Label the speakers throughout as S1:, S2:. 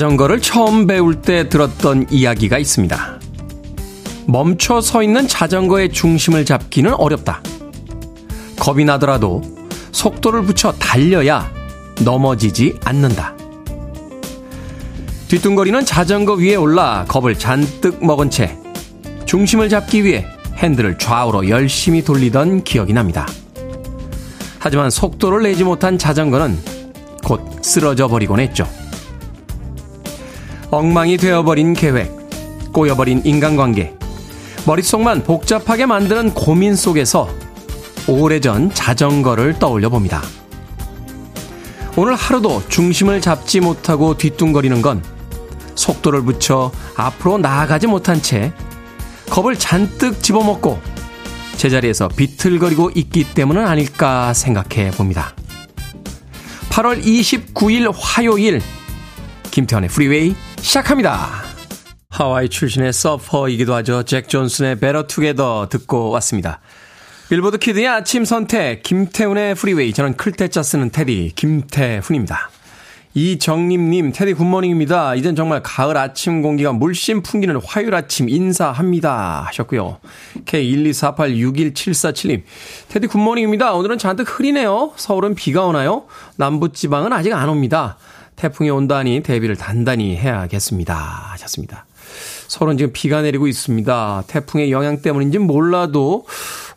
S1: 자전거를 처음 배울 때 들었던 이야기가 있습니다. 멈춰 서 있는 자전거의 중심을 잡기는 어렵다. 겁이 나더라도 속도를 붙여 달려야 넘어지지 않는다. 뒤뚱거리는 자전거 위에 올라 겁을 잔뜩 먹은 채 중심을 잡기 위해 핸들을 좌우로 열심히 돌리던 기억이 납니다. 하지만 속도를 내지 못한 자전거는 곧 쓰러져 버리곤 했죠. 엉망이 되어버린 계획, 꼬여버린 인간관계, 머릿속만 복잡하게 만드는 고민 속에서 오래전 자전거를 떠올려 봅니다. 오늘 하루도 중심을 잡지 못하고 뒤뚱거리는 건 속도를 붙여 앞으로 나아가지 못한 채 겁을 잔뜩 집어먹고 제자리에서 비틀거리고 있기 때문은 아닐까 생각해 봅니다. 8월 29일 화요일 김태훈의 프리웨이 시작합니다. 하와이 출신의 서퍼이기도 하죠. 잭 존슨의 Better Together 듣고 왔습니다. 빌보드 kid의 아침 선택 김태훈의 프리웨이 저는 클 태 자 쓰는 테디 김태훈입니다. 이정림님, 테디 good morning입니다. 이젠 정말 가을 아침 공기가 물씬 풍기는 화요일 아침 인사합니다. 하셨고요. K124861747님, 테디 good morning입니다. 오늘은 잔뜩 흐리네요. 서울은 비가 오나요? 남부지방은 아직 안 옵니다. 태풍이 온다니 대비를 단단히 해야겠습니다. 하셨습니다. 서울은 지금 비가 내리고 있습니다. 태풍의 영향 때문인지 몰라도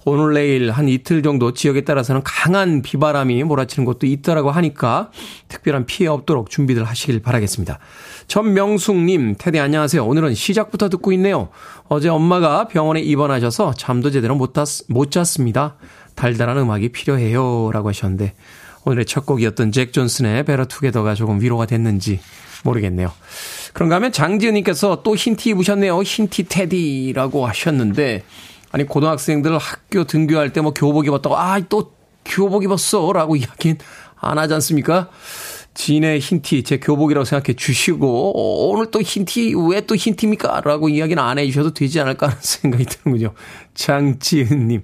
S1: 오늘 내일 한 이틀 정도 지역에 따라서는 강한 비바람이 몰아치는 곳도 있다라고 하니까 특별한 피해 없도록 준비들 하시길 바라겠습니다. 전명숙님, 테디 안녕하세요. 오늘은 시작부터 듣고 있네요. 어제 엄마가 병원에 입원하셔서 잠도 제대로 못, 잤, 못 잤습니다. 달달한 음악이 필요해요. 라고 하셨는데 오늘의 첫 곡이었던 잭 존슨의 Better Together가 조금 위로가 됐는지 모르겠네요. 그런가 하면 장지은님께서 또 흰 티 입으셨네요. 흰 티 테디라고 하셨는데 아니 고등학생들 학교 등교할 때 뭐 교복 입었다고 아 또 교복 입었어 라고 이야기는 안 하지 않습니까? 저의 흰티 제 교복이라고 생각해 주시고 어, 오늘 또 흰티 왜 또 흰티입니까? 라고 이야기는 안 해주셔도 되지 않을까 하는 생각이 드는군요. 장지은님.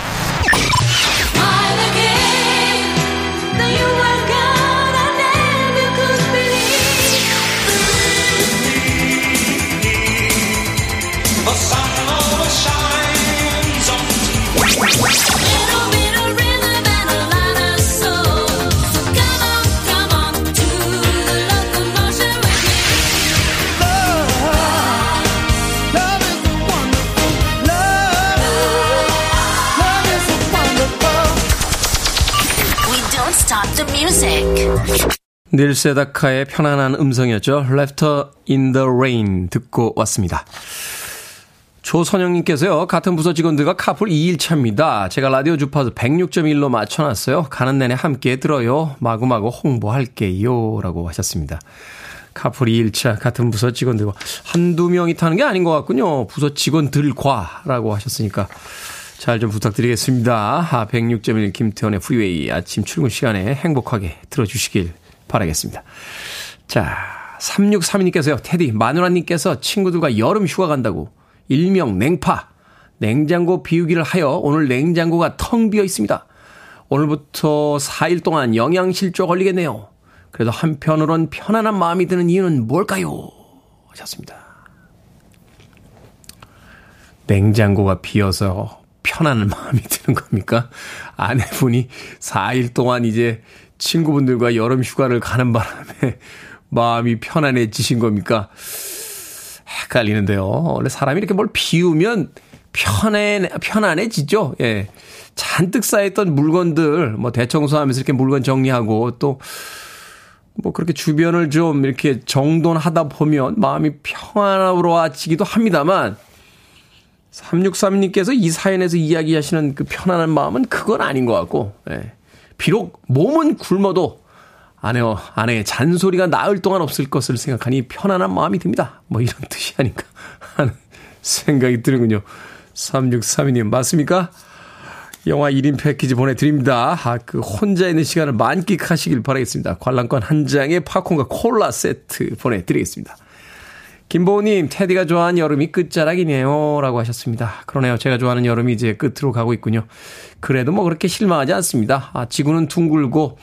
S1: 닐 세다카의 편안한 음성이었죠. Laughter in the Rain 듣고 왔습니다. 조선영님께서요, 같은 부서 직원들과 카풀 2일차입니다. 제가 라디오 주파수 106.1로 맞춰놨어요. 가는 내내 함께 들어요. 마구마구 홍보할게요. 라고 하셨습니다. 카풀 2일차 같은 부서 직원들과 한두 명이 타는 게 아닌 것 같군요. 부서 직원들과 라고 하셨으니까 잘 좀 부탁드리겠습니다. 106.1 김태훈의 프리웨이 아침 출근 시간에 행복하게 들어주시길 바라겠습니다. 자, 3632님께서요, 테디, 마누라님께서 친구들과 여름 휴가 간다고 일명 냉파, 냉장고 비우기를 하여 오늘 냉장고가 텅 비어 있습니다. 오늘부터 4일 동안 영양실조 걸리겠네요. 그래도 한편으론 편안한 마음이 드는 이유는 뭘까요? 하셨습니다. 냉장고가 비어서 편안한 마음이 드는 겁니까? 아내분이 4일 동안 이제 친구분들과 여름 휴가를 가는 바람에 마음이 편안해지신 겁니까? 헷갈리는데요. 원래 사람이 이렇게 뭘 비우면 편해, 편안해지죠? 예. 잔뜩 쌓였던 물건들, 뭐 대청소하면서 이렇게 물건 정리하고 또, 뭐 그렇게 주변을 좀 이렇게 정돈하다 보면 마음이 평안으로와지기도 합니다만, 3632님께서 이 사연에서 이야기하시는 그 편안한 마음은 그건 아닌 것 같고, 예. 비록 몸은 굶어도 아내와 아내의 잔소리가 나을 동안 없을 것을 생각하니 편안한 마음이 듭니다. 뭐 이런 뜻이 아닌가 하는 생각이 드는군요. 3632님 맞습니까? 영화 1인 패키지 보내드립니다. 아, 그 혼자 있는 시간을 만끽하시길 바라겠습니다. 관람권 한 장에 팝콘과 콜라 세트 보내드리겠습니다. 김보우님, 테디가 좋아하는 여름이 끝자락이네요. 라고 하셨습니다. 그러네요. 제가 좋아하는 여름이 이제 끝으로 가고 있군요. 그래도 뭐 그렇게 실망하지 않습니다. 아, 지구는 둥글고,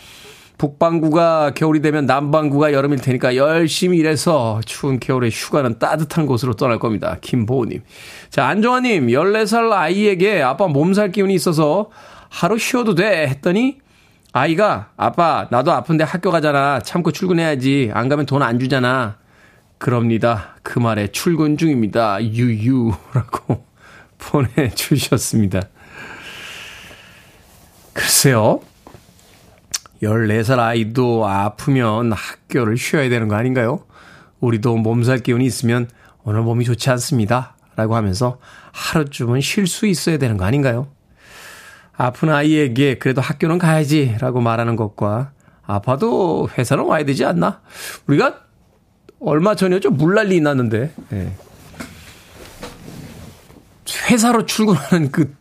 S1: 북반구가 겨울이 되면 남반구가 여름일 테니까 열심히 일해서 추운 겨울에 휴가는 따뜻한 곳으로 떠날 겁니다. 김보우님. 자, 안정환님, 14살 아이에게 아빠 몸살 기운이 있어서 하루 쉬어도 돼 했더니 아이가 아빠, 나도 아픈데 학교 가잖아. 참고 출근해야지. 안 가면 돈 안 주잖아. 그럽니다. 그 말에 출근 중입니다. 유유라고 보내주셨습니다. 글쎄요. 14살 아이도 아프면 학교를 쉬어야 되는 거 아닌가요? 우리도 몸살 기운이 있으면 오늘 몸이 좋지 않습니다. 라고 하면서 하루쯤은 쉴 수 있어야 되는 거 아닌가요? 아픈 아이에게 그래도 학교는 가야지 라고 말하는 것과 아파도 회사는 와야 되지 않나? 우리가 얼마 전이었죠? 물난리 났는데. 네. 회사로 출근하는 그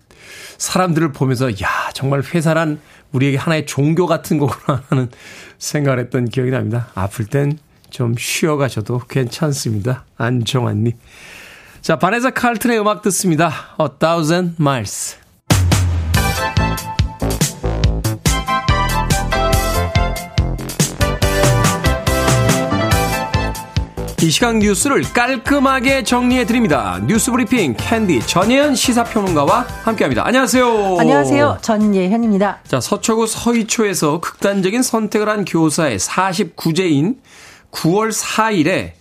S1: 사람들을 보면서 야 정말 회사란 우리에게 하나의 종교 같은 거구나 하는 생각을 했던 기억이 납니다. 아플 땐 좀 쉬어가셔도 괜찮습니다. 안정환님. 자, 바네사 칼튼의 음악 듣습니다. A Thousand Miles. 이 시간 뉴스를 깔끔하게 정리해 드립니다. 뉴스 브리핑 캔디 전예현 시사평론가와 함께합니다. 안녕하세요.
S2: 안녕하세요. 전예현입니다.
S1: 자 서초구 서이초에서 극단적인 선택을 한 교사의 49재인 9월 4일에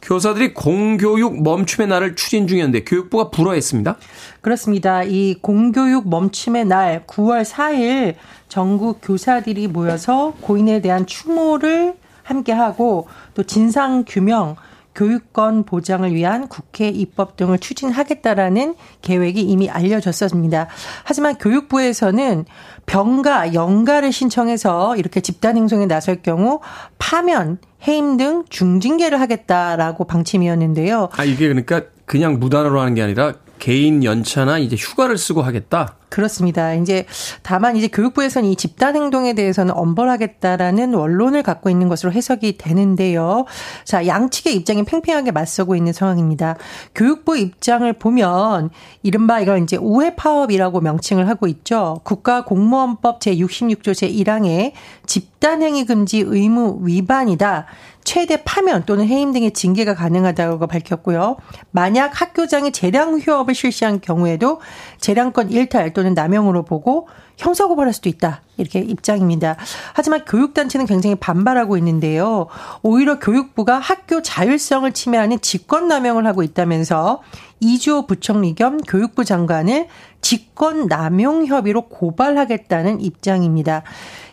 S1: 교사들이 공교육 멈춤의 날을 추진 중이었는데 교육부가 불허했습니다.
S2: 그렇습니다. 이 공교육 멈춤의 날 9월 4일 전국 교사들이 모여서 고인에 대한 추모를 함께 하고 또 진상 규명, 교육권 보장을 위한 국회 입법 등을 추진하겠다라는 계획이 이미 알려졌었습니다. 하지만 교육부에서는 병가, 연가를 신청해서 이렇게 집단 행동에 나설 경우 파면, 해임 등 중징계를 하겠다라고 방침이었는데요.
S1: 아 이게 그러니까 그냥 무단으로 하는 게 아니라 개인 연차나 이제 휴가를 쓰고 하겠다.
S2: 그렇습니다. 이제 다만 이제 교육부에서는 이 집단 행동에 대해서는 엄벌하겠다라는 원론을 갖고 있는 것으로 해석이 되는데요. 자, 양측의 입장이 팽팽하게 맞서고 있는 상황입니다. 교육부 입장을 보면 이른바 이걸 이제 우회 파업이라고 명칭을 하고 있죠. 국가공무원법 제66조 제1항에 집단행위 금지 의무 위반이다. 최대 파면 또는 해임 등의 징계가 가능하다고 밝혔고요. 만약 학교장이 재량 휴업을 실시한 경우에도 재량권 일탈 또는 남용으로 보고 형사고발할 수도 있다. 이렇게 입장입니다. 하지만 교육단체는 굉장히 반발하고 있는데요. 오히려 교육부가 학교 자율성을 침해하는 직권남용을 하고 있다면서 이주호 부총리 겸 교육부 장관을 직권남용 협의로 고발하겠다는 입장입니다.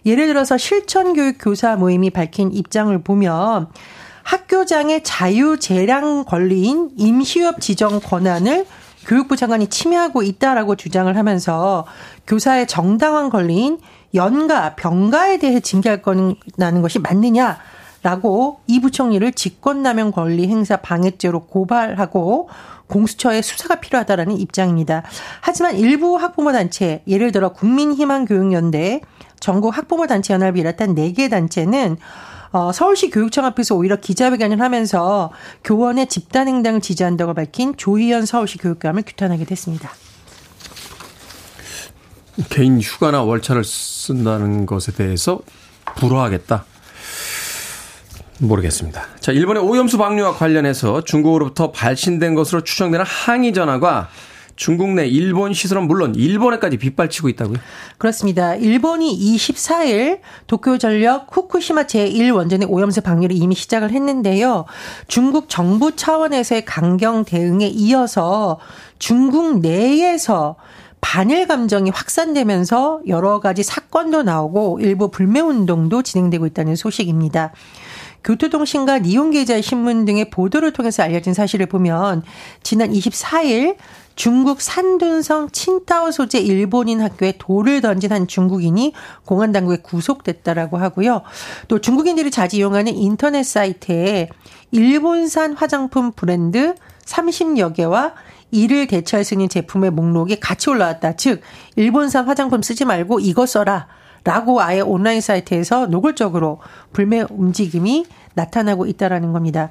S2: 예를 들어서 실천교육 교사 모임이 밝힌 입장을 보면 학교장의 자유재량 권리인 임시휴업 지정 권한을 교육부 장관이 침해하고 있다라고 주장을 하면서 교사의 정당한 권리인 연가, 병가에 대해 징계할 거는 것이 맞느냐? 라고 이 부총리를 직권남용 권리 행사 방해죄로 고발하고 공수처에 수사가 필요하다라는 입장입니다. 하지만 일부 학부모 단체, 예를 들어 국민희망교육연대, 전국 학부모 단체 연합을 비롯한 4개 단체는 어, 서울시 교육청 앞에서 오히려 기자회견을 하면서 교원의 집단횡단을 지지한다고 밝힌 조희연 서울시 교육감을 규탄하게 됐습니다.
S1: 개인 휴가나 월차를 쓴다는 것에 대해서 불허하겠다. 모르겠습니다. 자, 일본의 오염수 방류와 관련해서 중국으로부터 발신된 것으로 추정되는 항의 전화가 중국 내 일본 시설은 물론 일본에까지 빗발치고 있다고요?
S2: 그렇습니다. 일본이 24일 도쿄전력 후쿠시마 제1원전의 오염수 방류를 이미 시작을 했는데요. 중국 정부 차원에서의 강경 대응에 이어서 중국 내에서 반일 감정이 확산되면서 여러 가지 사건도 나오고 일부 불매 운동도 진행되고 있다는 소식입니다. 교토통신과 니온게이자 신문 등의 보도를 통해서 알려진 사실을 보면 지난 24일 중국 산둔성 칭따오 소재 일본인 학교에 돌을 던진 한 중국인이 공안 당국에 구속됐다라고 하고요. 또 중국인들이 자주 이용하는 인터넷 사이트에 일본산 화장품 브랜드 30여 개와 이를 대체할 수 있는 제품의 목록이 같이 올라왔다. 즉, 일본산 화장품 쓰지 말고 이거 써라. 라고 아예 온라인 사이트에서 노골적으로 불매 움직임이 나타나고 있다라는 겁니다.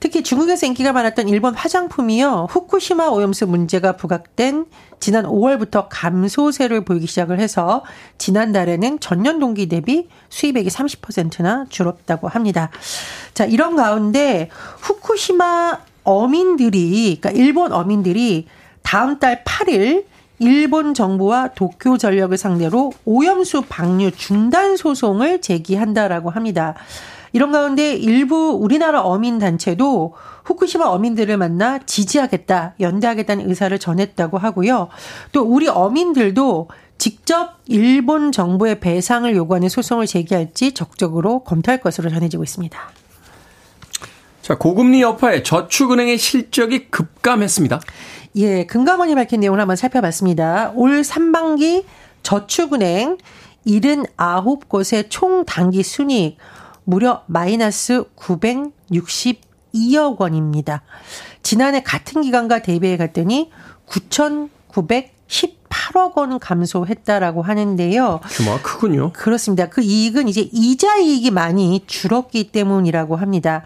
S2: 특히 중국에서 인기가 많았던 일본 화장품이요. 후쿠시마 오염수 문제가 부각된 지난 5월부터 감소세를 보이기 시작을 해서 지난달에는 전년 동기 대비 수입액이 30%나 줄었다고 합니다. 자, 이런 가운데 후쿠시마 어민들이 그러니까 일본 어민들이 다음 달 8일 일본 정부와 도쿄 전력을 상대로 오염수 방류 중단 소송을 제기한다라고 합니다. 이런 가운데 일부 우리나라 어민 단체도 후쿠시마 어민들을 만나 지지하겠다, 연대하겠다는 의사를 전했다고 하고요. 또 우리 어민들도 직접 일본 정부의 배상을 요구하는 소송을 제기할지 적극적으로 검토할 것으로 전해지고 있습니다.
S1: 자, 고금리 여파에 저축은행의 실적이 급감했습니다.
S2: 예, 금감원이 밝힌 내용을 한번 살펴봤습니다. 올 3반기 저축은행 79곳의 총 단기 순이익 무려 마이너스 962억 원입니다. 지난해 같은 기간과 대비해 갔더니 9,918억 원 감소했다라고 하는데요.
S1: 규모가 크군요.
S2: 그렇습니다. 그 이익은 이제 이자 이익이 많이 줄었기 때문이라고 합니다.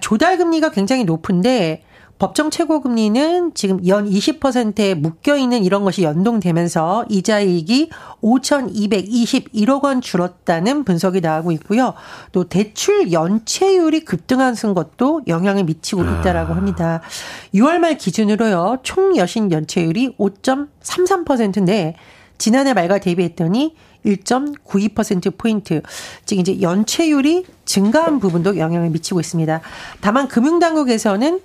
S2: 조달 금리가 굉장히 높은데 법정 최고 금리는 지금 연 20%에 묶여 있는 이런 것이 연동되면서 이자이익이 5,221억 원 줄었다는 분석이 나오고 있고요. 또 대출 연체율이 급등한 것도 영향을 미치고 아. 있다라고 합니다. 6월 말 기준으로요. 총 여신 연체율이 5.33%인데 지난해 말과 대비했더니 1.92%포인트, 즉 이제 연체율이 증가한 부분도 영향을 미치고 있습니다. 다만 금융당국에서는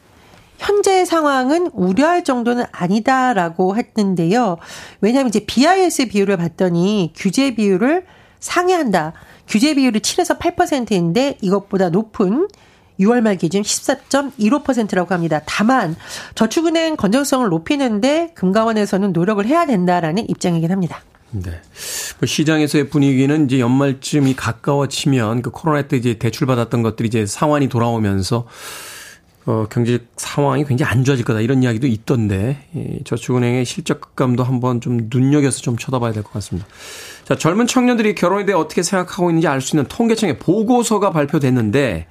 S2: 현재 상황은 우려할 정도는 아니다라고 했는데요. 왜냐하면 이제 BIS 비율을 봤더니 규제 비율을 상회한다. 규제 비율이 7에서 8%인데 이것보다 높은 6월 말 기준 14.15%라고 합니다. 다만 저축은행 건전성을 높이는데 금감원에서는 노력을 해야 된다라는 입장이긴 합니다.
S1: 네. 뭐 시장에서의 분위기는 이제 연말쯤이 가까워지면 그 코로나 때 이제 대출 받았던 것들이 이제 상환이 돌아오면서 어, 경제 상황이 굉장히 안 좋아질 거다 이런 이야기도 있던데 이 저축은행의 실적감도 한번 좀 눈여겨서 좀 쳐다봐야 될 것 같습니다. 자, 젊은 청년들이 결혼에 대해 어떻게 생각하고 있는지 알 수 있는 통계청의 보고서가 발표됐는데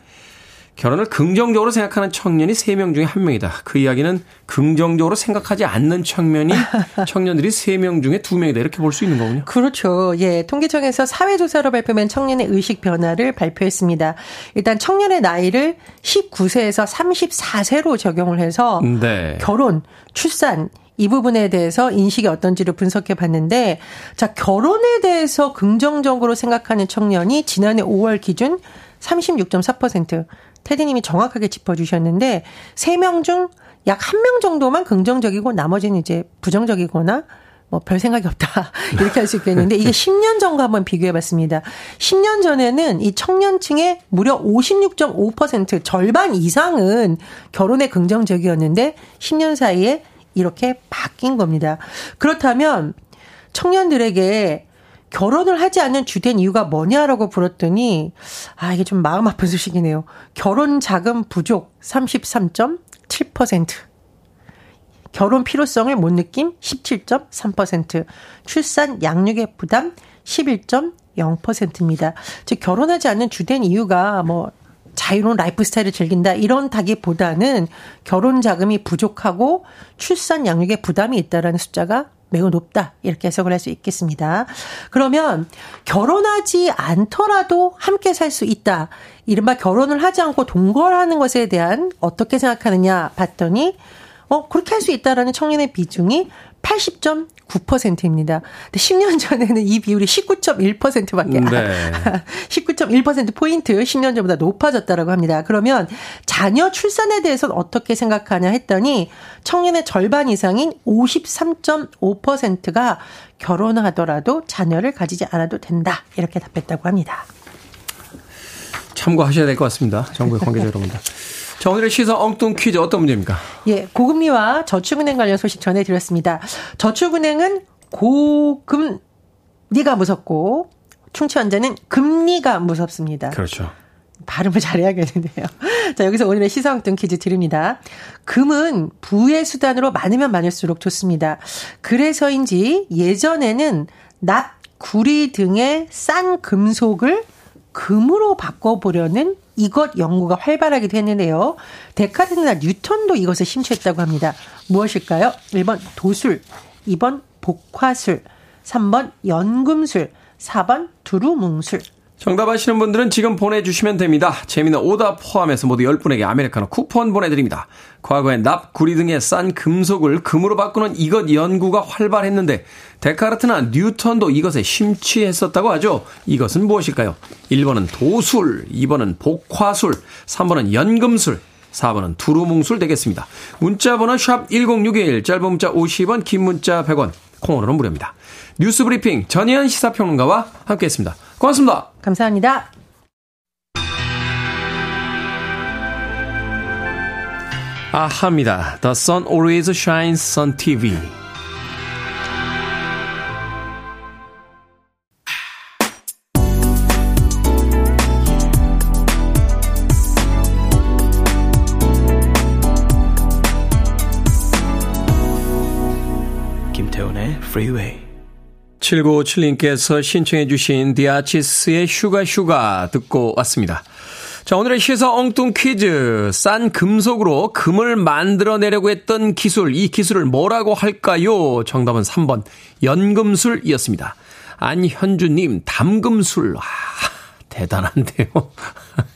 S1: 결혼을 긍정적으로 생각하는 청년이 3명 중에 1명이다. 그 이야기는 긍정적으로 생각하지 않는 청년이 청년들이 3명 중에 2명이다. 이렇게 볼 수 있는 거군요.
S2: 그렇죠. 예. 통계청에서 사회조사로 발표된 청년의 의식 변화를 발표했습니다. 일단 청년의 나이를 19세에서 34세로 적용을 해서 네. 결혼, 출산, 이 부분에 대해서 인식이 어떤지를 분석해 봤는데, 자, 결혼에 대해서 긍정적으로 생각하는 청년이 지난해 5월 기준 36.4%, 테디님이 정확하게 짚어주셨는데 세명중약한명 정도만 긍정적이고 나머지는 이제 부정적이거나 뭐별 생각이 없다. 이렇게 할 수 있겠는데 이게 10년 전과 한번 비교해 봤습니다. 10년 전에는 이 청년층의 무려 56.5% 절반 이상은 결혼에 긍정적이었는데 10년 사이에 이렇게 바뀐 겁니다. 그렇다면 청년들에게 결혼을 하지 않는 주된 이유가 뭐냐라고 물었더니 아 이게 좀 마음 아픈 소식이네요. 결혼 자금 부족 33.7%. 결혼 필요성을 못 느낌 17.3%. 출산 양육의 부담 11.0%입니다. 즉 결혼하지 않는 주된 이유가 뭐 자유로운 라이프 스타일을 즐긴다 이런 다기보다는 결혼 자금이 부족하고 출산 양육의 부담이 있다라는 숫자가 매우 높다. 이렇게 해석을 할 수 있겠습니다. 그러면 결혼하지 않더라도 함께 살 수 있다. 이른바 결혼을 하지 않고 동거하는 것에 대한 어떻게 생각하느냐 봤더니 어, 그렇게 할 수 있다라는 청년의 비중이 80.9%입니다. 근데 10년 전에는 이 비율이 19.1%밖에 네. 19.1% 포인트 10년 전보다 높아졌다라고 합니다. 그러면 자녀 출산에 대해서는 어떻게 생각하냐 했더니 청년의 절반 이상인 53.5%가 결혼하더라도 자녀를 가지지 않아도 된다. 이렇게 답했다고 합니다.
S1: 참고하셔야 될 것 같습니다. 정부의 관계자 여러분들. 자, 오늘의 시사 엉뚱 퀴즈 어떤 문제입니까?
S2: 예, 고금리와 저축은행 관련 소식 전해드렸습니다. 저축은행은 고금리가 무섭고 충치환자는 금리가 무섭습니다.
S1: 그렇죠.
S2: 발음을 잘해야겠는데요. 자, 여기서 오늘의 시사엉뚱 퀴즈 드립니다. 금은 부의 수단으로 많으면 많을수록 좋습니다. 그래서인지 예전에는 납, 구리 등의 싼 금속을 금으로 바꿔보려는 이것 연구가 활발하기도 했는데요. 데카르트나 뉴턴도 이것을 심취했다고 합니다. 무엇일까요? 1번 도술, 2번 복화술, 3번 연금술, 4번 두루뭉술.
S1: 정답 아시는 분들은 지금 보내주시면 됩니다. 재미는 오답 포함해서 모두 10분에게 아메리카노 쿠폰 보내드립니다. 과거에 납, 구리 등의 싼 금속을 금으로 바꾸는 이것 연구가 활발했는데 데카르트나 뉴턴도 이것에 심취했었다고 하죠. 이것은 무엇일까요? 1번은 도술, 2번은 복화술, 3번은 연금술, 4번은 두루뭉술 되겠습니다. 문자 번호 샵 1061, 짧은 문자 50원, 긴 문자 100원, 콩으로는 무료입니다. 뉴스 브리핑 전희연 시사평론가와 함께했습니다. 고맙습니다.
S2: 감사합니다.
S1: 아합니다. The sun always shines on TV. 김태훈의 Freeway. 7957님께서 신청해 주신 디아치스의 Sugar Sugar 듣고 왔습니다. 자, 오늘의 시사 엉뚱 퀴즈. 싼 금속으로 금을 만들어내려고 했던 기술. 이 기술을 뭐라고 할까요? 정답은 3번. 연금술이었습니다. 안현주님, 담금술. 아, 대단한데요.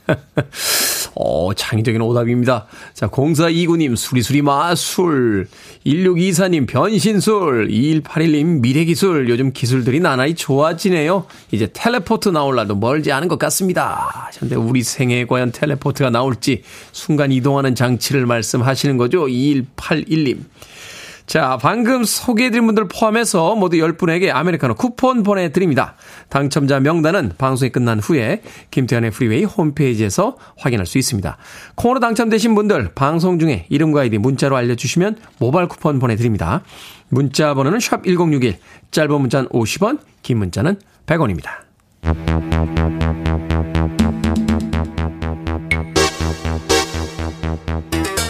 S1: 어, 창의적인 오답입니다. 자, 0429님, 수리수리 마술. 1624님, 변신술. 2181님, 미래기술. 요즘 기술들이 나날이 좋아지네요. 이제 텔레포트 나올 날도 멀지 않은 것 같습니다. 근데 우리 생애에 과연 텔레포트가 나올지 순간 이동하는 장치를 말씀하시는 거죠? 2181님. 자, 방금 소개해드린 분들 포함해서 모두 10분에게 아메리카노 쿠폰 보내드립니다. 당첨자 명단은 방송이 끝난 후에 김태훈의 프리웨이 홈페이지에서 확인할 수 있습니다. 콩으로 당첨되신 분들 방송 중에 이름과 아이디 문자로 알려주시면 모바일 쿠폰 보내드립니다. 문자 번호는 샵 1061, 짧은 문자는 50원, 긴 문자는 100원입니다.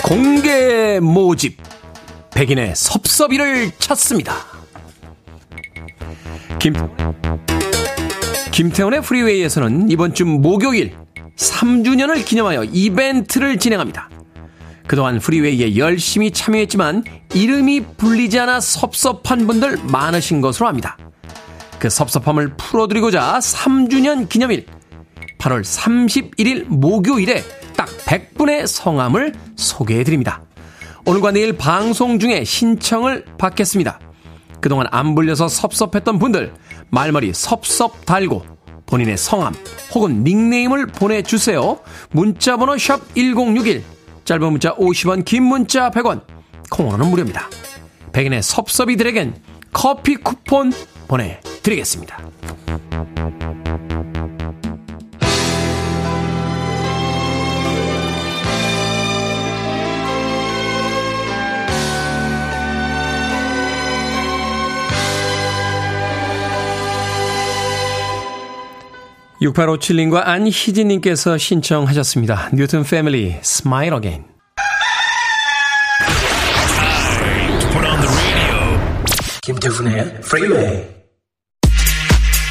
S1: 공개 모집. 백인의 섭섭이를 찾습니다. 김, 김태훈의 프리웨이에서는 이번 주 목요일 3주년을 기념하여 이벤트를 진행합니다. 그동안 프리웨이에 열심히 참여했지만 이름이 불리지 않아 섭섭한 분들 많으신 것으로 압니다. 그 섭섭함을 풀어드리고자 3주년 기념일 8월 31일 목요일에 딱 100분의 성함을 소개해드립니다. 오늘과 내일 방송 중에 신청을 받겠습니다. 그동안 안 불려서 섭섭했던 분들 말머리 섭섭 달고 본인의 성함 혹은 닉네임을 보내주세요. 문자번호 샵 1061 짧은 문자 50원 긴 문자 100원 콩으로는 무료입니다. 백인의 섭섭이들에겐 커피 쿠폰 보내드리겠습니다. (6857님과) 안희진님께서 신청하셨습니다. 뉴튼 패밀리 Smile Again 김태훈의 프리웨이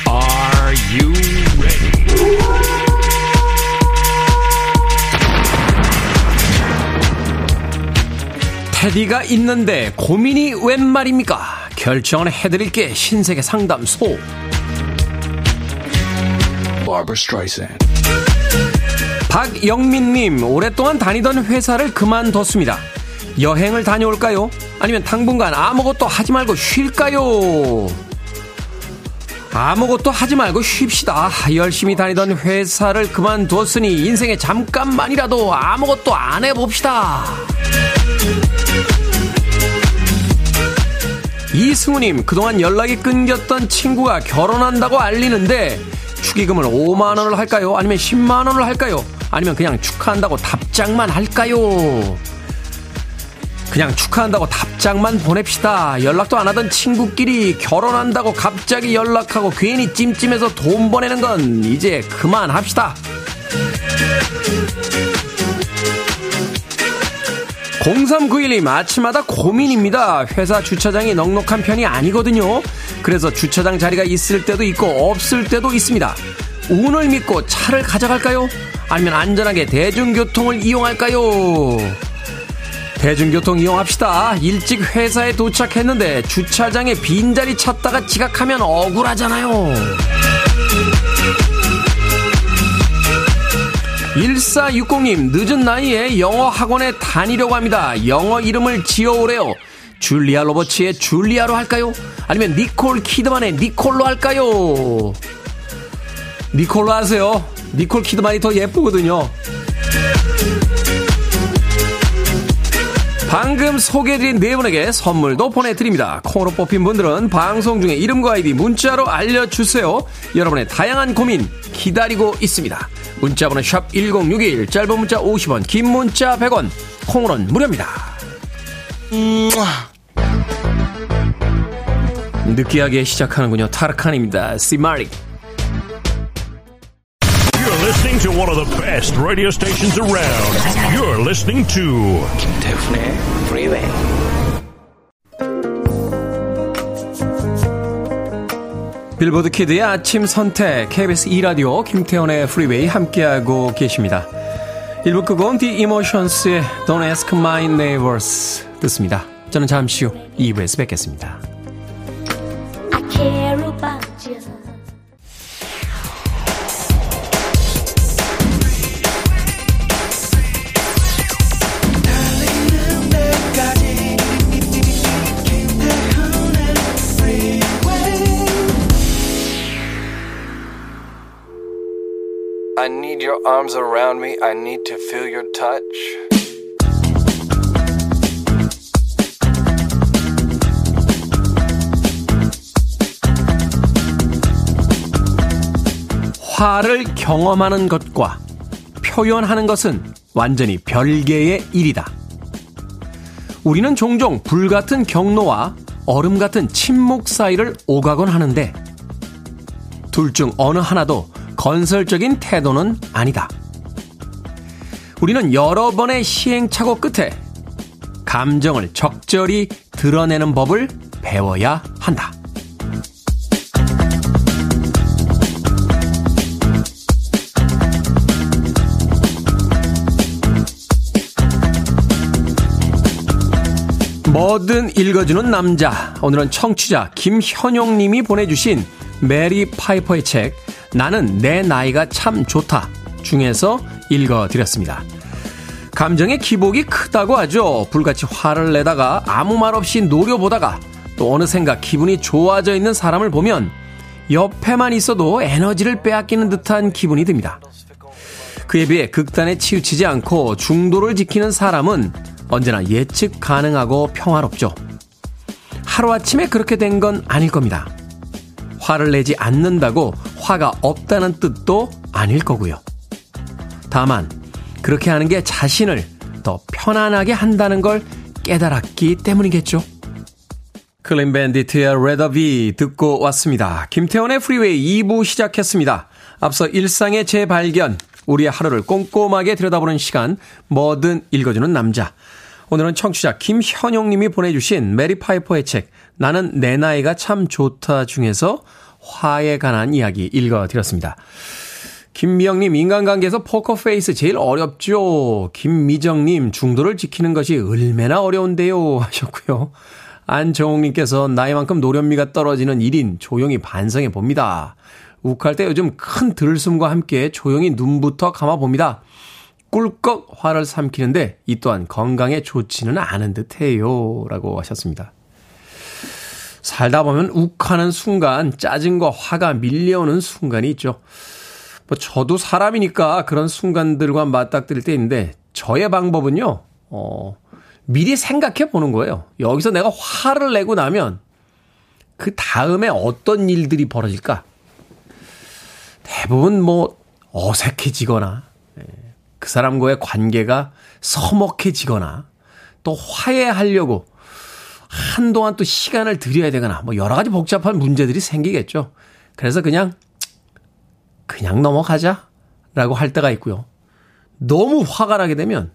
S1: Are you ready? 테디가 있는데 고민이 웬 말입니까? 결정을 해드릴게 신세계 상담소 Barbara Streisand. 박영민님, 오랫동안 다니던 회사를 그만뒀습니다. 여행을 다녀올까요? 아니면 당분간 아무것도 하지 말고 쉴까요? 아무것도 하지 말고 쉽시다. 열심히 다니던 회사를 그만뒀으니 인생에 잠깐만이라도 아무것도 안 해봅시다. 이승우님, 그동안 연락이 끊겼던 친구가 결혼한다고 알리는데 축의금을 5만 원을 할까요? 아니면 10만 원을 할까요? 아니면 그냥 축하한다고 답장만 할까요? 그냥 축하한다고 답장만 보냅시다. 연락도 안 하던 친구끼리 결혼한다고 갑자기 연락하고 괜히 찜찜해서 돈 보내는 건 이제 그만합시다. 0391님, 아침마다 고민입니다. 회사 주차장이 넉넉한 편이 아니거든요. 그래서 주차장 자리가 있을 때도 있고 없을 때도 있습니다. 운을 믿고 차를 가져갈까요? 아니면 안전하게 대중교통을 이용할까요? 대중교통 이용합시다. 일찍 회사에 도착했는데 주차장에 빈자리 찾다가 지각하면 억울하잖아요. 1460님, 늦은 나이에 영어 학원에 다니려고 합니다. 영어 이름을 지어오래요. 줄리아 로버츠의 줄리아로 할까요? 아니면 니콜 키드만의 니콜로 할까요? 니콜로 하세요. 니콜 키드만이 더 예쁘거든요. 방금 소개해드린 네 분에게 선물도 보내드립니다. 콩으로 뽑힌 분들은 방송 중에 이름과 아이디 문자로 알려주세요. 여러분의 다양한 고민 기다리고 있습니다. 문자번호 샵 1061, 짧은 문자 50원, 긴 문자 100원, 콩으로는 무료입니다. 느끼하게 시작하는군요. 타르칸입니다. Şımarık.
S3: Listening to one of the best radio stations around. You're listening to 김태훈의 Freeway.
S1: 빌보드 kid의 아침 선택 KBS 2 라디오 김태훈의 Freeway 함께하고 계십니다. 1부 끝곡은 The Emotions의 Don't Ask My Neighbors 듣습니다. 저는 잠시 후 2부에서 뵙겠습니다.
S4: Your arms around me. I need to feel your touch.
S1: 화를 경험하는 것과 표현하는 것은 완전히 별개의 일이다. 우리는 종종 불 같은 경로와 얼음 같은 침묵 사이를 오가곤 하는데 둘 중 어느 하나도 건설적인 태도는 아니다. 우리는 여러 번의 시행착오 끝에 감정을 적절히 드러내는 법을 배워야 한다. 뭐든 읽어주는 남자. 오늘은 청취자 김현용 님이 보내주신 메리 파이퍼의 책, 나는 내 나이가 참 좋다. 중에서 읽어드렸습니다. 감정의 기복이 크다고 하죠. 불같이 화를 내다가 아무 말 없이 노려보다가 또 어느샌가 기분이 좋아져 있는 사람을 보면 옆에만 있어도 에너지를 빼앗기는 듯한 기분이 듭니다. 그에 비해 극단에 치우치지 않고 중도를 지키는 사람은 언제나 예측 가능하고 평화롭죠. 하루아침에 그렇게 된 건 아닐 겁니다. 화를 내지 않는다고 화가 없다는 뜻도 아닐 거고요. 다만, 그렇게 하는 게 자신을 더 편안하게 한다는 걸 깨달았기 때문이겠죠. 클린 밴디트의 Rather Be 듣고 왔습니다. 김태훈의 프리웨이 2부 시작했습니다. 앞서 일상의 재발견, 우리의 하루를 꼼꼼하게 들여다보는 시간, 뭐든 읽어주는 남자. 오늘은 청취자 김현용 님이 보내주신 메리 파이퍼의 책, 나는 내 나이가 참 좋다 중에서 화에 관한 이야기 읽어드렸습니다. 김미영님, 인간관계에서 포커페이스 제일 어렵죠. 김미정님, 중도를 지키는 것이 얼마나 어려운데요. 하셨고요. 안정옥님께서 나이만큼 노련미가 떨어지는 1인 조용히 반성해 봅니다. 욱할 때 요즘 큰 들숨과 함께 조용히 눈부터 감아 봅니다. 꿀꺽 화를 삼키는데 이 또한 건강에 좋지는 않은 듯해요. 라고 하셨습니다. 살다 보면 욱하는 순간 짜증과 화가 밀려오는 순간이 있죠. 뭐 저도 사람이니까 그런 순간들과 맞닥뜨릴 때 있는데 저의 방법은요. 어, 미리 생각해 보는 거예요. 여기서 내가 화를 내고 나면 그 다음에 어떤 일들이 벌어질까? 대부분 뭐 어색해지거나 예, 그 사람과의 관계가 서먹해지거나 또 화해하려고 한동안 또 시간을 들여야 되거나 뭐 여러 가지 복잡한 문제들이 생기겠죠. 그래서 그냥 그냥 넘어가자 라고 할 때가 있고요. 너무 화가 나게 되면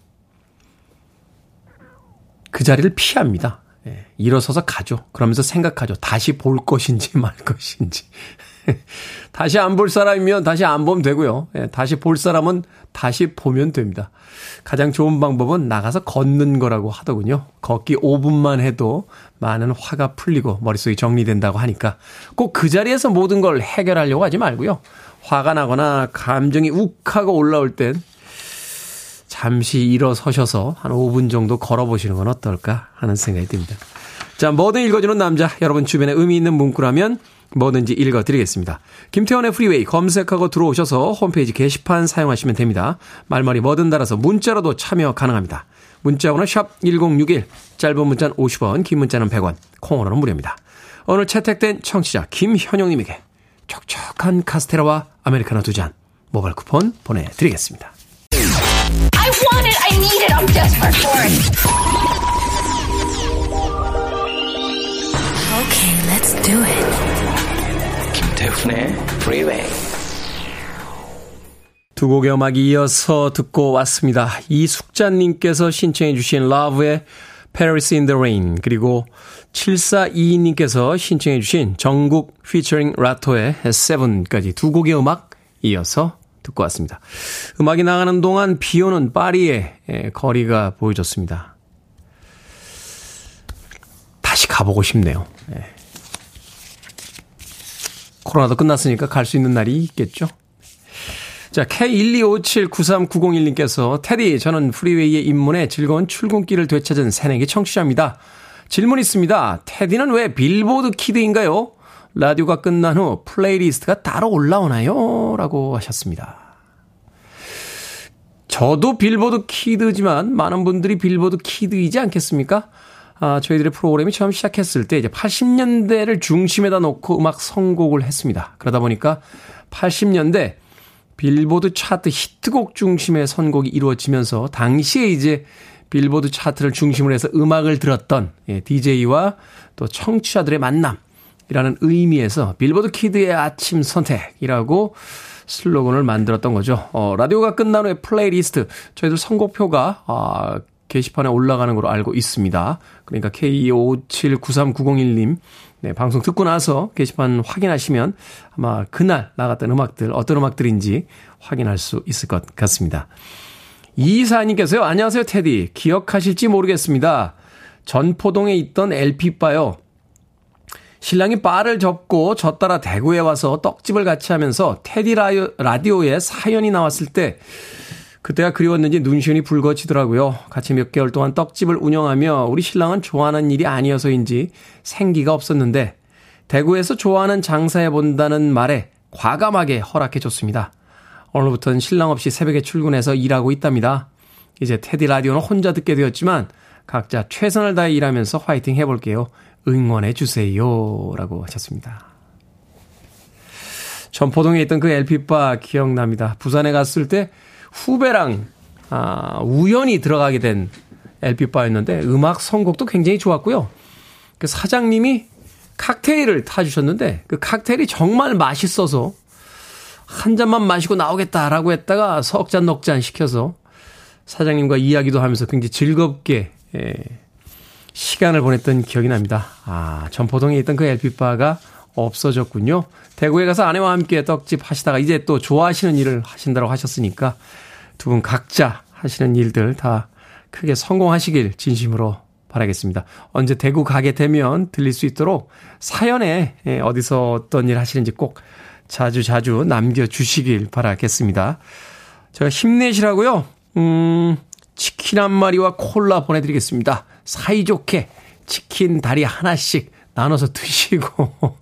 S1: 그 자리를 피합니다. 예, 일어서서 가죠. 그러면서 생각하죠. 다시 볼 것인지 말 것인지. 다시 안 볼 사람이면 다시 안 보면 되고요. 예, 다시 볼 사람은 다시 보면 됩니다. 가장 좋은 방법은 나가서 걷는 거라고 하더군요. 걷기 5분만 해도 많은 화가 풀리고 머릿속이 정리된다고 하니까 꼭 그 자리에서 모든 걸 해결하려고 하지 말고요. 화가 나거나 감정이 욱하고 올라올 땐 잠시 일어서셔서 한 5분 정도 걸어보시는 건 어떨까 하는 생각이 듭니다. 자, 뭐든 읽어주는 남자. 여러분 주변에 의미 있는 문구라면 뭐든지 읽어드리겠습니다. 김태훈의 프리웨이 검색하고 들어오셔서 홈페이지 게시판 사용하시면 됩니다. 말머리 뭐든 달아서 문자로도 참여 가능합니다. 문자번호 샵 1061, 짧은 문자는 50원, 긴 문자는 100원, 콩으로는 무료입니다. 오늘 채택된 청취자 김현용님에게 촉촉한 카스테라와 아메리카노 두 잔 모바일 쿠폰 보내드리겠습니다. Okay, let's do it. 김태훈의 Freeway. 두 곡의 음악 이어서 듣고 왔습니다. 이숙자님께서 신청해 주신 Love의 Paris in the Rain 그리고 7422님께서 신청해 주신 정국 피처링 라토의 Seven까지 두 곡의 음악 이어서 듣고 왔습니다. 음악이 나가는 동안 비 오는 파리의 예, 거리가 보여졌습니다. 다시 가보고 싶네요. 예. 코로나도 끝났으니까 갈 수 있는 날이 있겠죠? 자, K125793901님께서 테디, 저는 Freeway에 입문해 즐거운 출근길을 되찾은 새내기 청취자입니다. 질문 있습니다. 테디는 왜 빌보드 kid인가요? 라디오가 끝난 후 playlist가 따로 올라오나요? 라고 하셨습니다. 저도 빌보드 kid지만 많은 분들이 빌보드 kid이지 않겠습니까? 아, 저희들의 프로그램이 처음 시작했을 때 이제 80년대를 중심에다 놓고 음악 선곡을 했습니다. 그러다 보니까 80년대 빌보드 차트 히트곡 중심의 선곡이 이루어지면서 당시에 이제 빌보드 차트를 중심으로 해서 음악을 들었던 예, DJ와 또 청취자들의 만남 이라는 의미에서 빌보드 kid의 아침 선택이라고 슬로건을 만들었던 거죠. 어, 라디오가 끝난 후에 플레이리스트, 저희들 선곡표가, 아, 게시판에 올라가는 걸로 알고 있습니다. 그러니까 K257939001님, 네, 방송 듣고 나서 게시판 확인하시면 아마 그날 나갔던 음악들, 어떤 음악들인지 확인할 수 있을 것 같습니다. 이사님께서요, 안녕하세요, 테디. 기억하실지 모르겠습니다. 전포동에 있던 LP바요. 신랑이 바를 접고 저 따라 대구에 와서 떡집을 같이 하면서 테디 라디오에 사연이 나왔을 때 그때가 그리웠는지 눈시울이 붉어지더라고요. 같이 몇 개월 동안 떡집을 운영하며 우리 신랑은 좋아하는 일이 아니어서인지 생기가 없었는데 대구에서 좋아하는 장사해 본다는 말에 과감하게 허락해 줬습니다. 오늘부터는 신랑 없이 새벽에 출근해서 일하고 있답니다. 이제 테디 라디오는 혼자 듣게 되었지만 각자 최선을 다해 일하면서 화이팅 해볼게요. 응원해 주세요. 라고 하셨습니다. 전포동에 있던 그 LP바 기억납니다. 부산에 갔을 때 후배랑 아, 우연히 들어가게 된 LP바였는데 음악 선곡도 굉장히 좋았고요. 그 사장님이 칵테일을 타주셨는데 그 칵테일이 정말 맛있어서 한 잔만 마시고 나오겠다라고 했다가 석 잔, 넉 잔 시켜서 사장님과 이야기도 하면서 굉장히 즐겁게 예, 시간을 보냈던 기억이 납니다. 아, 전포동에 있던 그 LP바가 없어졌군요. 대구에 가서 아내와 함께 떡집 하시다가 이제 또 좋아하시는 일을 하신다고 하셨으니까 두 분 각자 하시는 일들 다 크게 성공하시길 진심으로 바라겠습니다. 언제 대구 가게 되면 들릴 수 있도록 사연에 예, 어디서 어떤 일 하시는지 꼭 자주 자주 남겨주시길 바라겠습니다. 제가 힘내시라고요. 음, 치킨 한 마리와 콜라 보내드리겠습니다. 사이좋게 치킨 다리 하나씩 나눠서 드시고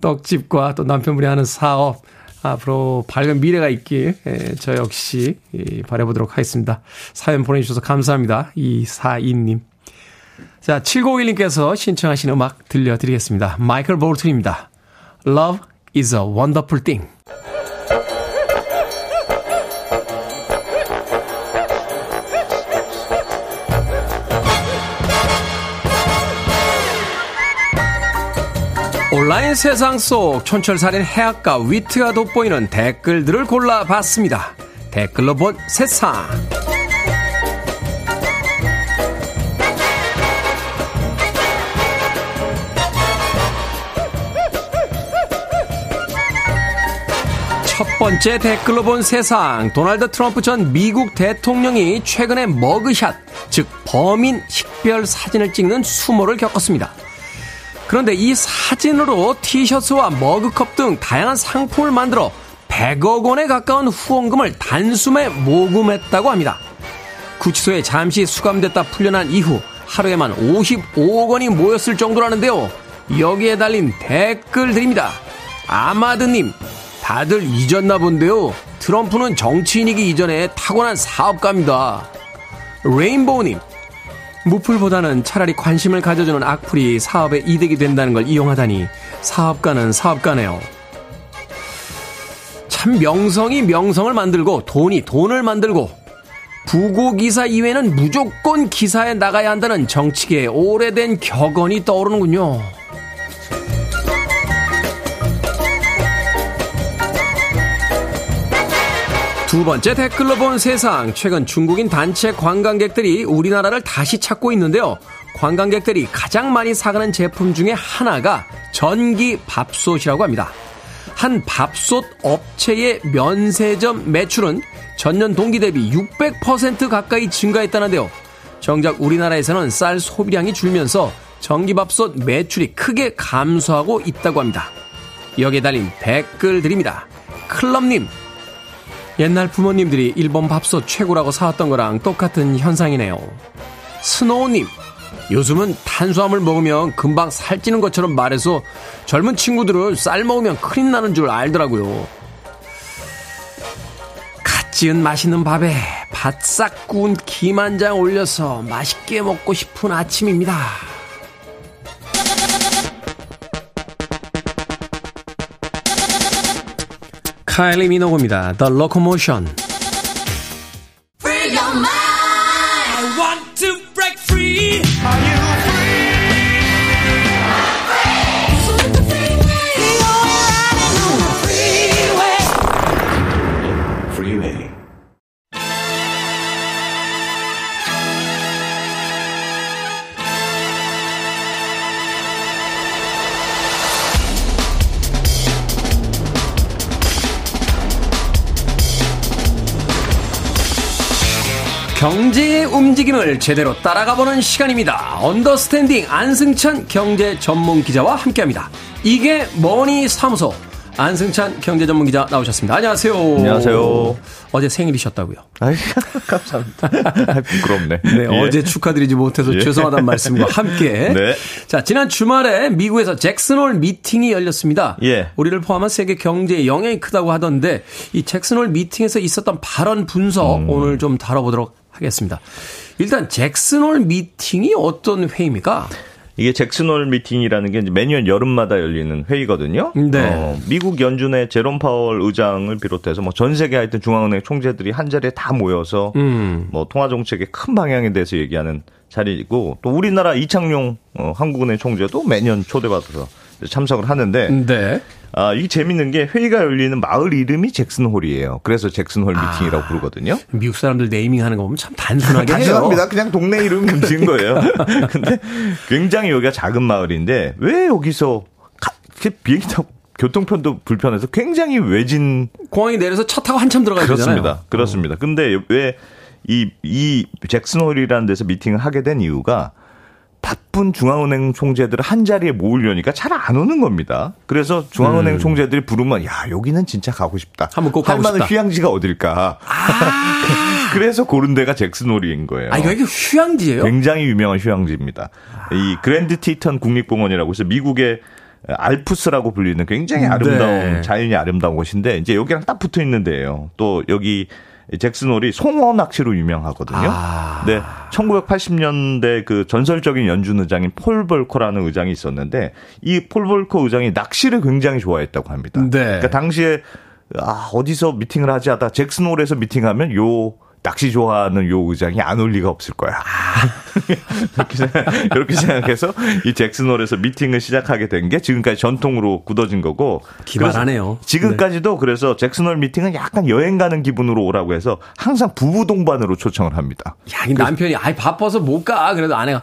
S1: 떡집과 또 남편분이 하는 사업 앞으로 밝은 미래가 있길 예, 저 역시 바라보도록 하겠습니다. 사연 보내주셔서 감사합니다. 이사인님. 자, 7951님께서 신청하신 음악 들려드리겠습니다. 마이클 볼튼입니다. Love is a wonderful thing. 온라인 세상 속 촌철살인 해악과 위트가 돋보이는 댓글들을 골라봤습니다. 댓글로 본 세상. 첫 번째 댓글로 본 세상. 도널드 트럼프 전 미국 대통령이 최근에 머그샷, 즉 범인 식별 사진을 찍는 수모를 겪었습니다. 그런데 이 사진으로 티셔츠와 머그컵 등 다양한 상품을 만들어 100억 원에 가까운 후원금을 단숨에 모금했다고 합니다. 구치소에 잠시 수감됐다 풀려난 이후 하루에만 55억 원이 모였을 정도라는데요. 여기에 달린 댓글들입니다. 아마드님, 다들 잊었나 본데요. 트럼프는 정치인이기 이전에 타고난 사업가입니다. 레인보우님, 무풀보다는 차라리 관심을 가져주는 악플이 사업에 이득이 된다는 걸 이용하다니 사업가는 사업가네요. 참 명성이 명성을 만들고 돈이 돈을 만들고 부고 기사 이외에는 무조건 기사에 나가야 한다는 정치계의 오래된 격언이 떠오르는군요. 두 번째 댓글로 본 세상. 최근 중국인 단체 관광객들이 우리나라를 다시 찾고 있는데요. 관광객들이 가장 많이 사가는 제품 중에 하나가 전기 밥솥이라고 합니다. 한 밥솥 업체의 면세점 매출은 전년 동기 대비 600% 가까이 증가했다는데요. 정작 우리나라에서는 쌀 소비량이 줄면서 전기밥솥 매출이 크게 감소하고 있다고 합니다. 여기에 달린 댓글 드립니다. 클럽님, 옛날 부모님들이 일본 밥솥 최고라고 사왔던 거랑 똑같은 현상이네요. 스노우님, 요즘은 탄수화물 먹으면 금방 살찌는 것처럼 말해서 젊은 친구들은 쌀 먹으면 큰일 나는 줄 알더라고요. 갓 지은 맛있는 밥에 바싹 구운 김 한 장 올려서 맛있게 먹고 싶은 아침입니다. 카일리 미노고입니다. The Locomotion. 경제의 움직임을 제대로 따라가 보는 시간입니다. 언더스탠딩 안승찬 경제 전문 기자와 함께합니다. 이게 머니 사무소 안승찬 경제 전문 기자 나오셨습니다. 안녕하세요.
S5: 안녕하세요.
S1: 어제 생일이셨다고요.
S5: 아이, 감사합니다. 아, 부끄럽네.
S1: 네,
S5: 예.
S1: 어제 축하드리지 못해서
S5: 예.
S1: 죄송하다는 말씀과 함께.
S5: 네.
S1: 자, 지난 주말에 미국에서 잭슨홀 미팅이 열렸습니다.
S5: 예.
S1: 우리를 포함한 세계 경제에 영향이 크다고 하던데 이 잭슨홀 미팅에서 있었던 발언 분석
S5: 음.
S1: 오늘 좀 다뤄보도록 하겠습니다. 일단 잭슨홀 미팅이 어떤 회의입니까?
S5: 이게 잭슨홀 미팅이라는 게 매년 여름마다 열리는 회의거든요.
S1: 네.
S5: 어, 미국 연준의 제롬 파월 의장을 비롯해서 뭐 전 세계 하여튼 중앙은행 총재들이 한 자리에 다 모여서
S1: 음.
S5: 뭐 통화 정책의 큰 방향에 대해서 얘기하는 자리이고 또 우리나라 이창용 어, 한국은행 총재도 매년 초대받아서 참석을 하는데
S1: 네.
S5: 아, 이게 재밌는 게 회의가 열리는 마을 이름이 잭슨홀이에요. 그래서 잭슨홀 미팅이라고 부르거든요.
S1: 미국 사람들 네이밍 하는 거 보면 참 단순하게.
S5: 단순합니다. 그냥 동네 이름 지은 거예요. 근데 굉장히 여기가 작은 마을인데 왜 여기서 비행기 타고 교통편도 불편해서 굉장히 외진
S1: 공항에 내려서 차 타고 한참 들어가야
S5: 그렇습니다.
S1: 되잖아요. 어.
S5: 그렇습니다. 근데 왜 이, 이 잭슨홀이라는 데서 미팅을 하게 된 이유가 바쁜 중앙은행 총재들을 한 자리에 모으려니까 잘 안 오는 겁니다. 그래서 중앙은행 총재들이 부르면 야 여기는 진짜 가고 싶다.
S1: 음. 한번
S5: 꼭할
S1: 가고
S5: 만한
S1: 싶다.
S5: 휴양지가 어딜까. 그래서 고른 데가 잭슨홀인 거예요.
S1: 아, 여기 휴양지예요?
S5: 굉장히 유명한 휴양지입니다. 이 그랜드 티턴 국립공원이라고 해서 미국의 알프스라고 불리는 굉장히 아름다운
S1: 네.
S5: 자연이 아름다운 곳인데 이제 여기랑 딱 붙어 있는 데예요. 또 여기 잭슨홀이 송어 낚시로 유명하거든요.
S1: 아.
S5: 네, 1980년대 그 전설적인 연준 의장인 폴 볼커라는 의장이 있었는데 이 폴 볼커 의장이 낚시를 굉장히 좋아했다고 합니다.
S1: 네.
S5: 그러니까 당시에 아, 어디서 미팅을 하지 하다 잭슨홀에서 미팅하면 요 낚시 좋아하는 요 의장이 안 올 리가 없을 거야. 이렇게, 생각, 이렇게 생각해서 이 잭슨홀에서 미팅을 시작하게 된 게 지금까지 전통으로 굳어진 거고.
S1: 기발하네요.
S5: 지금까지도 그래서 잭슨홀 미팅은 약간 여행 가는 기분으로 오라고 해서 항상 부부 동반으로 초청을 합니다.
S1: 야, 이 남편이 아이 바빠서 못 가. 그래도 아내가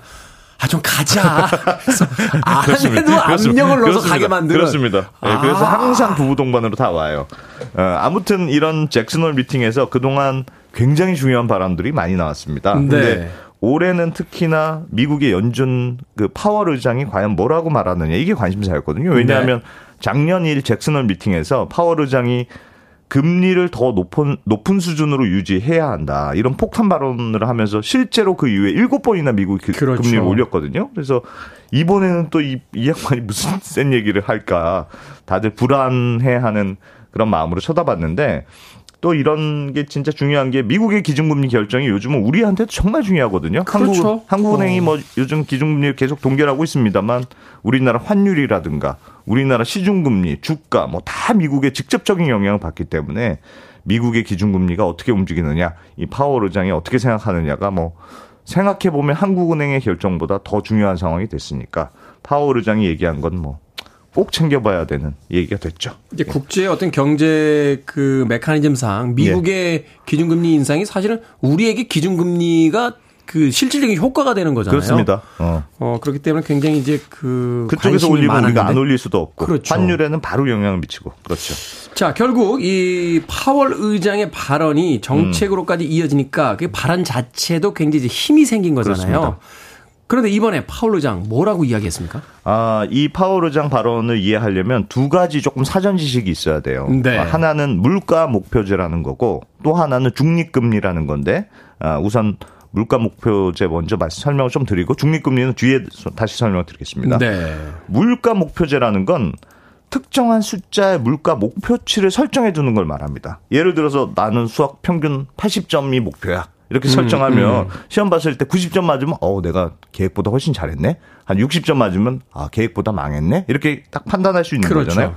S1: 아 좀 가자. 아내도 압력을 넣어서. 가게 만드는.
S5: 그렇습니다. 네,
S1: 아.
S5: 그래서 항상 부부 동반으로 다 와요. 어, 아무튼 이런 잭슨홀 미팅에서 그동안 굉장히 중요한 발언들이 많이 나왔습니다.
S1: 네.
S5: 근데 올해는 특히나 미국의 연준 그 파월 의장이 과연 뭐라고 말하느냐 이게 관심사였거든요. 왜냐하면 작년 일 잭슨홀 미팅에서 파월 의장이 금리를 더 높은 높은 수준으로 유지해야 한다. 이런 폭탄 발언을 하면서 실제로 그 이후에 일곱 번이나 미국이 그
S1: 그렇죠.
S5: 금리를 올렸거든요. 그래서 이번에는 또이 이 양반이 무슨 센 얘기를 할까 다들 불안해하는 그런 마음으로 쳐다봤는데 또 이런 게 진짜 중요한 게 미국의 기준금리 결정이 요즘은 우리한테도 정말 중요하거든요.
S1: 그렇죠.
S5: 한국, 한국은행이 뭐 요즘 기준금리를 계속 동결하고 있습니다만 우리나라 환율이라든가 우리나라 시중금리, 주가 뭐 다 미국의 직접적인 영향을 받기 때문에 미국의 기준금리가 어떻게 움직이느냐, 이 파월 의장이 어떻게 생각하느냐가 뭐 생각해 보면 한국은행의 결정보다 더 중요한 상황이 됐으니까 파월 의장이 얘기한 건 뭐 꼭 챙겨봐야 되는 얘기가 됐죠.
S1: 이제 국제 어떤 경제 그 메커니즘상 미국의
S5: 예.
S1: 기준금리 인상이 사실은 우리에게 기준금리가 그 실질적인 효과가 되는 거잖아요.
S5: 그렇습니다. 어.
S1: 어, 그렇기 때문에 굉장히 이제 그
S5: 그쪽에서 올리면 우리가
S1: 많았는데.
S5: 안 올릴 수도 없고
S1: 그렇죠.
S5: 환율에는 바로 영향을 미치고 그렇죠.
S1: 자, 결국 이 파월 의장의 발언이 정책으로까지 이어지니까 그 발언 자체도 굉장히 이제 힘이 생긴 거잖아요.
S5: 그렇습니다.
S1: 그런데 이번에 파월 의장 뭐라고 이야기했습니까?
S5: 아, 이 파월 의장 발언을 이해하려면 두 가지 조금 사전 지식이 있어야 돼요.
S1: 네.
S5: 아, 하나는 물가 목표제라는 거고 또 하나는 중립금리라는 건데 아, 우선 물가 목표제 먼저 말씀 설명을 좀 드리고 중립금리는 뒤에 다시 설명을 드리겠습니다.
S1: 네.
S5: 물가 목표제라는 건 특정한 숫자의 물가 목표치를 설정해 두는 걸 말합니다. 예를 들어서 나는 수학 평균 80점이 목표야. 이렇게 설정하면 시험 봤을 때 90점 맞으면 어 내가 계획보다 훨씬 잘했네. 한 60점 맞으면 아 계획보다 망했네. 이렇게 딱 판단할 수 있는
S1: 그렇죠.
S5: 거잖아요.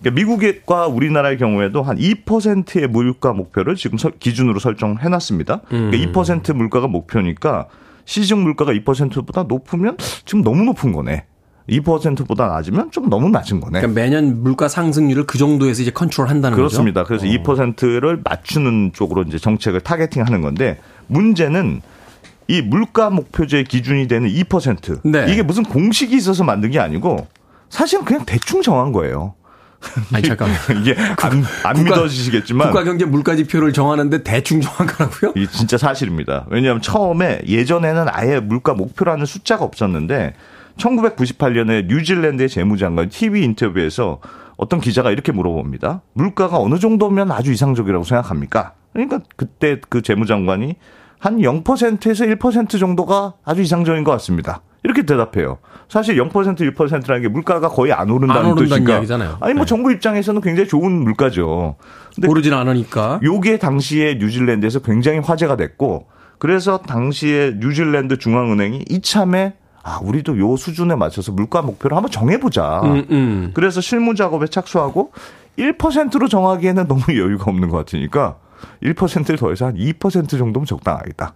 S5: 그러니까 미국과 우리나라의 경우에도 한 2%의 물가 목표를 지금 설- 기준으로 설정해 놨습니다. 그러니까 2% 물가가 목표니까 시중 물가가 2%보다 높으면 지금 너무 높은 거네. 2%보다 낮으면 좀 너무 낮은 거네.
S1: 그러니까 매년 물가 상승률을 그 정도에서 이제 컨트롤한다는
S5: 그렇습니다.
S1: 거죠.
S5: 그래서 2%를 맞추는 쪽으로 이제 정책을 타겟팅하는 건데 문제는 이 물가 목표제 기준이 되는 2%
S1: 네.
S5: 이게 무슨 공식이 있어서 만든 게 아니고 사실은 그냥 대충 정한 거예요.
S1: 아니 잠깐만.
S5: 이게 안, 안
S1: 국가-
S5: 믿어지시겠지만
S1: 국가 경제 물가 지표를 정하는데 대충 정한 거라고요?
S5: 이게 진짜 사실입니다. 왜냐하면 처음에 예전에는 아예 물가 목표라는 숫자가 없었는데 1998년에 뉴질랜드의 재무장관 TV 인터뷰에서 어떤 기자가 이렇게 물어봅니다. 물가가 어느 정도면 아주 이상적이라고 생각합니까? 그러니까 그때 그 재무장관이 한 0%에서 1% 정도가 아주 이상적인 것 같습니다. 이렇게 대답해요. 사실 0% 1%라는 게 물가가 거의 안 오른다는,
S1: 안 오른다는
S5: 뜻이니까.
S1: 이야기잖아요.
S5: 아니 뭐
S1: 네.
S5: 정부 입장에서는 굉장히 좋은 물가죠. 근데
S1: 오르진 않으니까.
S5: 요게 당시에 뉴질랜드에서 굉장히 화제가 됐고 그래서 당시에 뉴질랜드 중앙은행이 이참에 아 우리도 요 수준에 맞춰서 물가 목표를 한번 정해보자.
S1: 음, 음.
S5: 그래서 실무 작업에 착수하고 1%로 정하기에는 너무 여유가 없는 것 같으니까 1%를 더해서 한 2% 정도면 적당하겠다.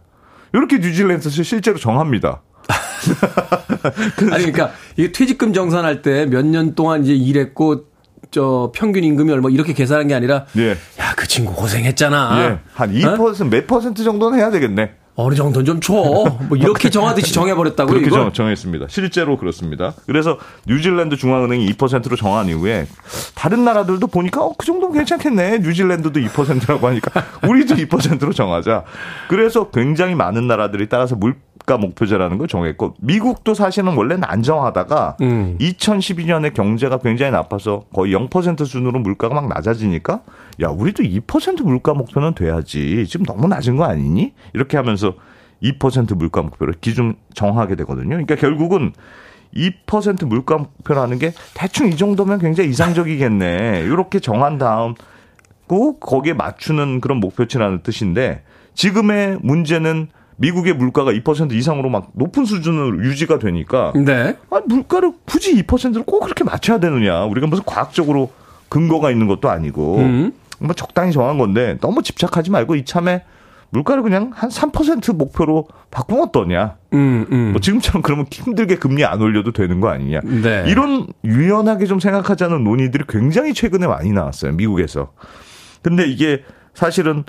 S5: 이렇게 뉴질랜드에서 실제로 정합니다.
S1: 아니 그러니까 이게 퇴직금 정산할 때 몇 년 동안 이제 일했고 저 평균 임금이 얼마 이렇게 계산한 게 아니라
S5: 예.
S1: 야그 친구 고생했잖아.
S5: 예. 한 2%, 몇 퍼센트 정도는 해야 되겠네.
S1: 어느 정도는 좀 줘. 뭐 이렇게 정하듯이 정해버렸다고요.
S5: 그렇게
S1: 이걸?
S5: 정, 정했습니다. 실제로 그렇습니다. 그래서 뉴질랜드 중앙은행이 2%로 정한 이후에 다른 나라들도 보니까 어, 그 정도면 괜찮겠네. 뉴질랜드도 2%라고 하니까 우리도 2%로 정하자. 그래서 굉장히 많은 나라들이 따라서 물가 목표제라는 걸 정했고 미국도 사실은 원래는 안 정하다가
S1: 음.
S5: 2012년에 경제가 굉장히 나빠서 거의 0% 수준으로 물가가 막 낮아지니까 야 우리도 2% 물가 목표는 돼야지 지금 너무 낮은 거 아니니? 이렇게 하면서 2% 물가 목표를 기준 정하게 되거든요. 그러니까 결국은 2% 물가 목표라는 게 대충 이 정도면 굉장히 이상적이겠네. 이렇게 정한 다음 꼭 거기에 맞추는 그런 목표치라는 뜻인데 지금의 문제는 미국의 물가가 2% 이상으로 막 높은 수준으로 유지가 되니까
S1: 네.
S5: 아, 물가를 굳이 2%를 꼭 그렇게 맞춰야 되느냐. 우리가 무슨 과학적으로 근거가 있는 것도 아니고
S1: 음.
S5: 뭐 적당히 정한 건데 너무 집착하지 말고 이참에 물가를 그냥 한 3% 목표로 바꾸면 어떠냐.
S1: 음, 음.
S5: 뭐 지금처럼 그러면 힘들게 금리 안 올려도 되는 거 아니냐.
S1: 네.
S5: 이런 유연하게 좀 생각하자는 논의들이 굉장히 최근에 많이 나왔어요. 미국에서. 근데 이게 사실은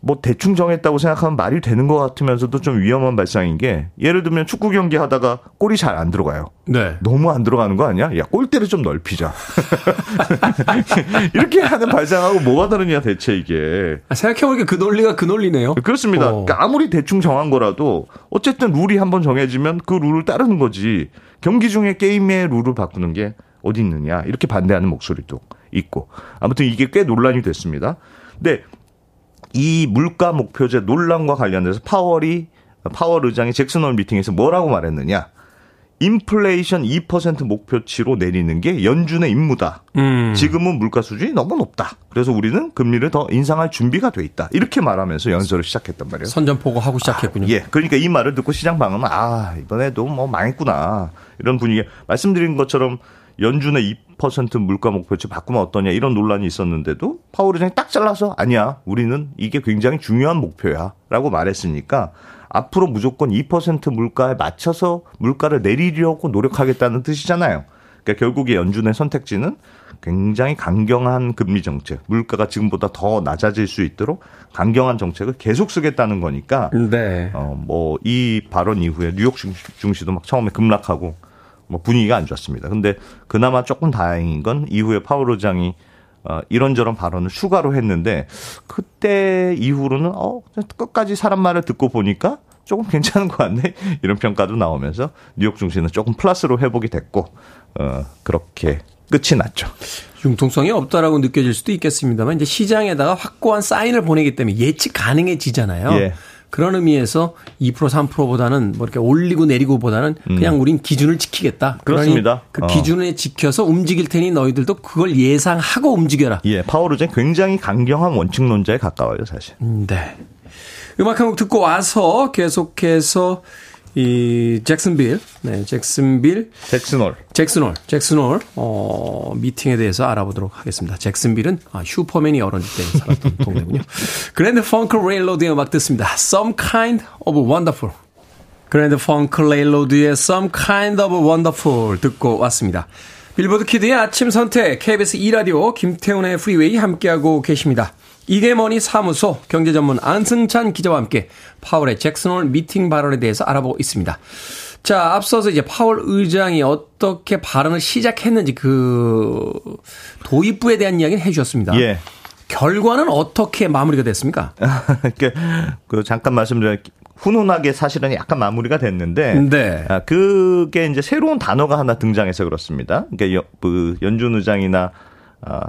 S5: 뭐 대충 정했다고 생각하면 말이 되는 것 같으면서도 좀 위험한 발상인 게 예를 들면 축구 경기 하다가 골이 잘 안 들어가요.
S1: 네.
S5: 너무 안 들어가는 거 아니야? 야, 골대를 좀 넓히자. 이렇게 하는 발상하고 뭐가 다르냐, 대체 이게.
S1: 아, 생각해보니까 그 논리가 그 논리네요.
S5: 그렇습니다.
S1: 어.
S5: 그러니까 아무리 대충 정한 거라도 어쨌든 룰이 한번 정해지면 그 룰을 따르는 거지. 경기 중에 게임의 룰을 바꾸는 게 어디 있느냐. 이렇게 반대하는 목소리도 있고. 아무튼 이게 꽤 논란이 됐습니다. 근데 이 물가 목표제 논란과 관련해서 파월이 파월 의장이 잭슨홀 미팅에서 뭐라고 말했느냐? 인플레이션 2% 목표치로 내리는 게 연준의 임무다.
S1: 음.
S5: 지금은 물가 수준이 너무 높다. 그래서 우리는 금리를 더 인상할 준비가 돼 있다. 이렇게 말하면서 연설을 시작했단 말이에요.
S1: 선전포고 하고 시작했군요.
S5: 예. 그러니까 이 말을 듣고 시장 방은 아, 이번에도 뭐 망했구나. 이런 분위기. 말씀드린 것처럼 연준의 2% 물가 목표치 바꾸면 어떠냐 이런 논란이 있었는데도 파월 의장이 딱 잘라서 아니야. 우리는 이게 굉장히 중요한 목표야. 라고 말했으니까 앞으로 무조건 2% 물가에 맞춰서 물가를 내리려고 노력하겠다는 뜻이잖아요. 그러니까 결국에 연준의 선택지는 굉장히 강경한 금리 정책, 물가가 지금보다 더 낮아질 수 있도록 강경한 정책을 계속 쓰겠다는 거니까
S1: 네.
S5: 어, 뭐, 이 발언 이후에 뉴욕 증시- 증시도 막 처음에 급락하고 뭐 분위기가 안 좋았습니다. 근데 그나마 조금 다행인 건 이후에 파월 의장이 어, 이런저런 발언을 추가로 했는데 그때 이후로는 어, 끝까지 사람 말을 듣고 보니까 조금 괜찮은 것 같네. 이런 평가도 나오면서 뉴욕 증시는 조금 플러스로 회복이 됐고 어, 그렇게 끝이 났죠.
S1: 융통성이 없다라고 느껴질 수도 있겠습니다만 이제 시장에다가 확고한 사인을 보내기 때문에 예측 가능해지잖아요.
S5: 예.
S1: 그런 의미에서 2% 3%보다는 뭐 이렇게 올리고 내리고보다는 그냥 우린 기준을 지키겠다.
S5: 음. 그렇습니다.
S1: 그
S5: 어.
S1: 기준에 지켜서 움직일 테니 너희들도 그걸 예상하고 움직여라.
S5: 예, 의장 굉장히 강경한 원칙론자에 가까워요, 사실.
S1: 음, 네. 음악 한 곡 듣고 와서 계속해서 이 잭슨빌, 네, 잭슨빌
S5: 잭슨홀.
S1: 잭슨홀, 잭슨홀, 어, 미팅에 대해서 알아보도록 하겠습니다. 잭슨빌은 아, 슈퍼맨이 어렸을 때 살았던 동네군요. 그랜드 펑크 레일로드의 음악 듣습니다. Some kind of wonderful. 그랜드 펑크 레일로드의 Some kind of wonderful 듣고 왔습니다. 빌보드 kid의 아침 선택, KBS 2 라디오, 김태훈의 Freeway 함께하고 계십니다. 이게 머니 사무소 경제 전문 안승찬 기자와 함께 파월의 잭슨홀 미팅 발언에 대해서 알아보고 있습니다. 자, 앞서서 이제 파월 의장이 어떻게 발언을 시작했는지 그 도입부에 대한 이야기를 해 주셨습니다.
S5: 예.
S1: 결과는 어떻게 마무리가 됐습니까?
S5: 이렇게 그 잠깐 말씀드린 훈훈하게 사실은 약간 마무리가 됐는데
S1: 네.
S5: 아, 그게 이제 새로운 단어가 하나 등장해서 그렇습니다. 그러니까 여- 그 연준 의장이나 아,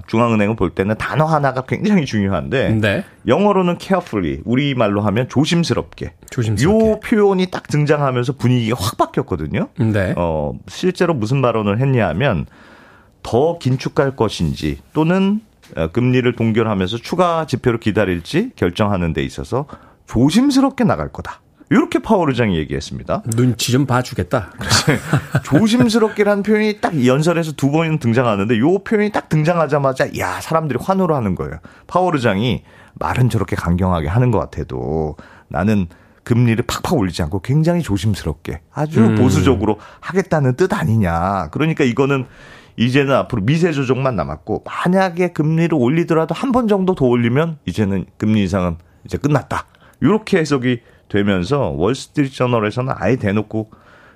S5: 중앙은행을 볼 때는 단어 하나가 굉장히 중요한데
S1: 네.
S5: 영어로는 carefully 우리 말로 하면 조심스럽게.
S1: 조심스럽게.
S5: 요 표현이 딱 등장하면서 분위기가 확 바뀌었거든요.
S1: 네.
S5: 어, 실제로 무슨 발언을 했냐면 더 긴축할 것인지 또는 어, 금리를 동결하면서 추가 지표를 기다릴지 결정하는 데 있어서 조심스럽게 나갈 거다. 이렇게 파월 의장이 얘기했습니다.
S1: 눈치 좀 봐주겠다.
S5: 조심스럽게라는 표현이 딱 연설에서 두 번 등장하는데 요 표현이 딱 등장하자마자 야 사람들이 환호를 하는 거예요. 파월 의장이 말은 저렇게 강경하게 하는 것 같아도 나는 금리를 팍팍 올리지 않고 굉장히 조심스럽게 아주 보수적으로 하겠다는 뜻 아니냐. 그러니까 이거는 이제는 앞으로 미세 조정만 남았고 만약에 금리를 올리더라도 한 번 정도 더 올리면 이제는 금리 인상은 이제 끝났다. 이렇게 해석이 되면서 월스트리트 저널에서는 아예 대놓고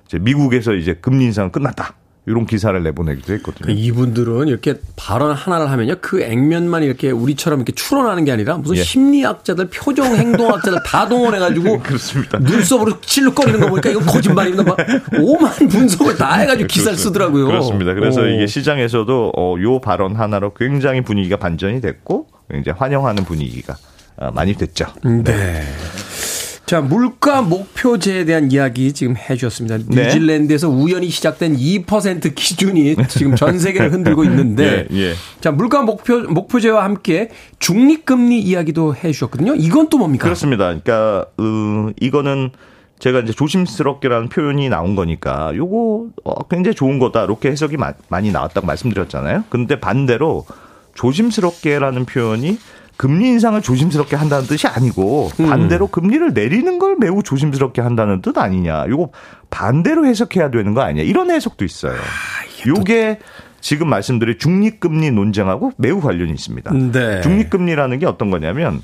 S5: 이제 미국에서 이제 금리 인상은 끝났다. 이런 기사를 내보내기도 했거든요.
S1: 그 이분들은 이렇게 발언 하나를 하면요. 그 액면만 이렇게 우리처럼 이렇게 추론하는 게 아니라 무슨
S5: 예.
S1: 심리학자들, 표정 행동학자들 다 동원해가지고
S5: 그렇습니다.
S1: 눈썹으로 칠룩거리는 거 보니까 이건 거짓말입니다. 막 오만 분석을 다 해가지고 기사를 쓰더라고요.
S5: 그렇습니다. 그래서
S1: 오.
S5: 이게 시장에서도 어, 요 발언 하나로 굉장히 분위기가 반전이 됐고 이제 환영하는 분위기가 어, 많이 됐죠.
S1: 네. 자, 물가 목표제에 대한 이야기 지금 해 주셨습니다.
S5: 네.
S1: 뉴질랜드에서 우연히 시작된 2% 기준이 지금 전 세계를 흔들고 있는데
S5: 예, 예.
S1: 자, 물가 목표 목표제와 함께 중립 금리 이야기도 해 주셨거든요. 이건 또 뭡니까?
S5: 그렇습니다. 그러니까 어, 이거는 제가 이제 조심스럽게라는 표현이 나온 거니까 요거 어, 굉장히 좋은 거다 이렇게 해석이 마- 많이 나왔다고 말씀드렸잖아요. 근데 반대로 조심스럽게라는 표현이 금리 인상을 조심스럽게 한다는 뜻이 아니고
S1: 음.
S5: 반대로 금리를 내리는 걸 매우 조심스럽게 한다는 뜻 아니냐. 요거 반대로 해석해야 되는 거 아니냐. 이런 해석도 있어요. 요게 지금 말씀드린 중립금리 논쟁하고 매우 관련이 있습니다.
S1: 네.
S5: 중립금리라는 게 어떤 거냐면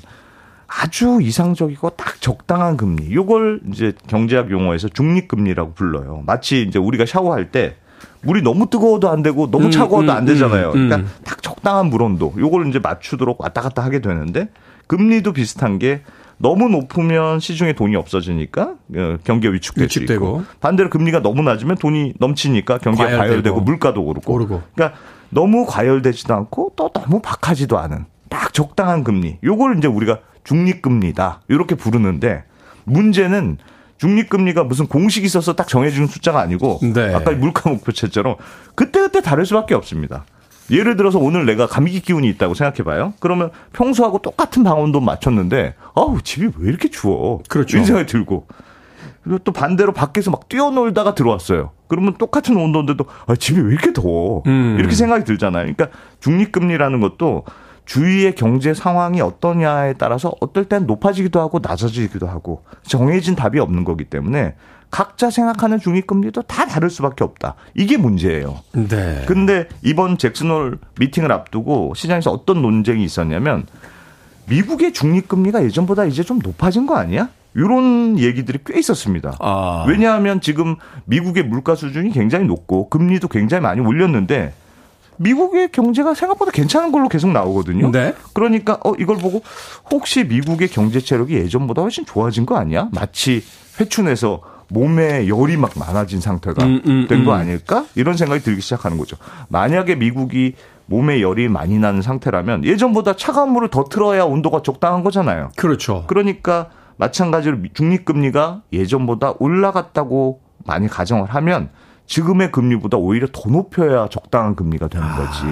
S5: 아주 이상적이고 딱 적당한 금리. 요걸 이제 경제학 용어에서 중립금리라고 불러요. 마치 이제 우리가 샤워할 때 물이 너무 뜨거워도 안 되고 너무
S1: 음,
S5: 차가워도
S1: 음,
S5: 안 되잖아요.
S1: 음, 음.
S5: 그러니까 딱 적당한 물 온도. 요걸 이제 맞추도록 왔다 갔다 하게 되는데 금리도 비슷한 게 너무 높으면 시중에 돈이 없어지니까 어, 경기가 위축될 수
S1: 위축되고.
S5: 있고 반대로 금리가 너무 낮으면 돈이 넘치니까 경기가
S1: 과열되고.
S5: 과열되고, 물가도 오르고.
S1: 오르고.
S5: 그러니까 너무 과열되지도 않고 또 너무 박하지도 않은 딱 적당한 금리. 요걸 이제 우리가 중립금리다. 이렇게 부르는데 문제는 중립금리가 무슨 공식이 있어서 딱 정해진 숫자가 아니고
S1: 네.
S5: 아까 물가 목표체처럼 그때그때 다를 수밖에 없습니다. 예를 들어서 오늘 내가 감기 기운이 있다고 생각해 봐요. 그러면 평소하고 똑같은 방온도 맞췄는데 아우 집이 왜 이렇게 추워?
S1: 그렇죠.
S5: 이런 생각이 들고 그리고 또 반대로 밖에서 막 뛰어놀다가 들어왔어요. 그러면 똑같은 온도인데도 아, 집이 왜 이렇게 더워?
S1: 음.
S5: 이렇게 생각이 들잖아요. 그러니까 중립금리라는 것도 주위의 경제 상황이 어떠냐에 따라서 어떨 땐 높아지기도 하고 낮아지기도 하고 정해진 답이 없는 거기 때문에 각자 생각하는 중립금리도 다 다를 수밖에 없다. 이게 문제예요.
S1: 네.
S5: 근데 이번 잭슨홀 미팅을 앞두고 시장에서 어떤 논쟁이 있었냐면 미국의 중립금리가 예전보다 이제 좀 높아진 거 아니야? 이런 얘기들이 꽤 있었습니다.
S1: 아.
S5: 왜냐하면 지금 미국의 물가 수준이 굉장히 높고 금리도 굉장히 많이 올렸는데 미국의 경제가 생각보다 괜찮은 걸로 계속 나오거든요.
S1: 네.
S5: 그러니까 어 이걸 보고 혹시 미국의 경제 체력이 예전보다 훨씬 좋아진 거 아니야? 마치 회춘해서 몸에 열이 막 많아진 상태가
S1: 음, 음,
S5: 된거
S1: 음.
S5: 아닐까? 이런 생각이 들기 시작하는 거죠. 만약에 미국이 몸에 열이 많이 나는 상태라면 예전보다 차가운 물을 더 틀어야 온도가 적당한 거잖아요.
S1: 그렇죠.
S5: 그러니까 마찬가지로 중립금리가 예전보다 올라갔다고 많이 가정을 하면 지금의 금리보다 오히려 더 높여야 적당한 금리가 되는 거지.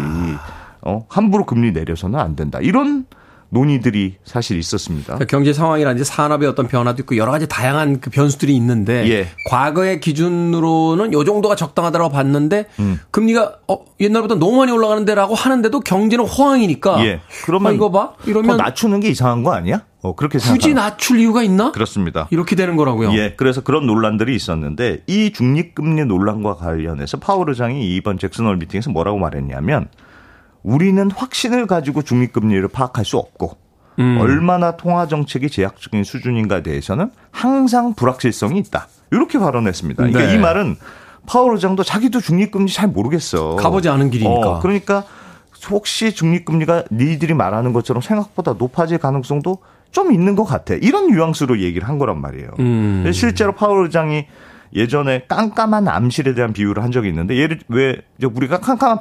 S5: 어, 함부로 금리 내려서는 안 된다. 이런 논의들이 사실 있었습니다.
S1: 그러니까 경제 상황이라든지 산업의 어떤 변화도 있고 여러 가지 다양한 그 변수들이 있는데
S5: 예.
S1: 과거의 기준으로는 요 정도가 적당하다고 봤는데
S5: 음.
S1: 금리가 어 옛날보다 너무 많이 올라가는데라고 하는데도 경제는 호황이니까
S5: 예. 그러면
S1: 아, 이거
S5: 봐더
S1: 이러면
S5: 낮추는 게 이상한 거 아니야? 어, 그렇게
S1: 굳이
S5: 생각합니다.
S1: 낮출 이유가 있나?
S5: 그렇습니다.
S1: 이렇게 되는 거라고요.
S5: 예, 그래서 그런 논란들이 있었는데 이 중립금리 논란과 관련해서 파월 의장이 이번 잭슨홀 미팅에서 뭐라고 말했냐면 우리는 확신을 가지고 중립금리를 파악할 수 없고
S1: 음.
S5: 얼마나 통화 정책이 제약적인 수준인가에 대해서는 항상 불확실성이 있다. 이렇게 발언했습니다. 그러니까
S1: 네.
S5: 이 말은 파월 의장도 자기도 중립금리 잘 모르겠어.
S1: 가보지 않은 길이니까.
S5: 어, 그러니까 혹시 중립금리가 니들이 말하는 것처럼 생각보다 높아질 가능성도 좀 있는 것 같아. 이런 뉘앙스로 얘기를 한 거란 말이에요.
S1: 음.
S5: 실제로 파월 의장이 예전에 깜깜한 암실에 대한 비유를 한 적이 있는데 예를 왜 우리가 깜깜한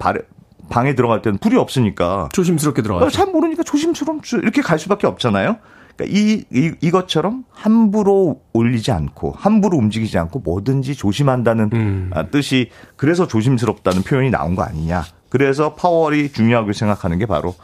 S5: 방에 들어갈 때는 불이 없으니까
S1: 조심스럽게
S5: 어,
S1: 들어가죠.
S5: 잘 모르니까 조심스러움 이렇게 갈 수밖에 없잖아요. 그러니까 이, 이 이것처럼 함부로 올리지 않고 함부로 움직이지 않고 뭐든지 조심한다는
S1: 음.
S5: 아, 뜻이 그래서 조심스럽다는 표현이 나온 거 아니냐. 그래서 파월이 중요하게 생각하는 게 바로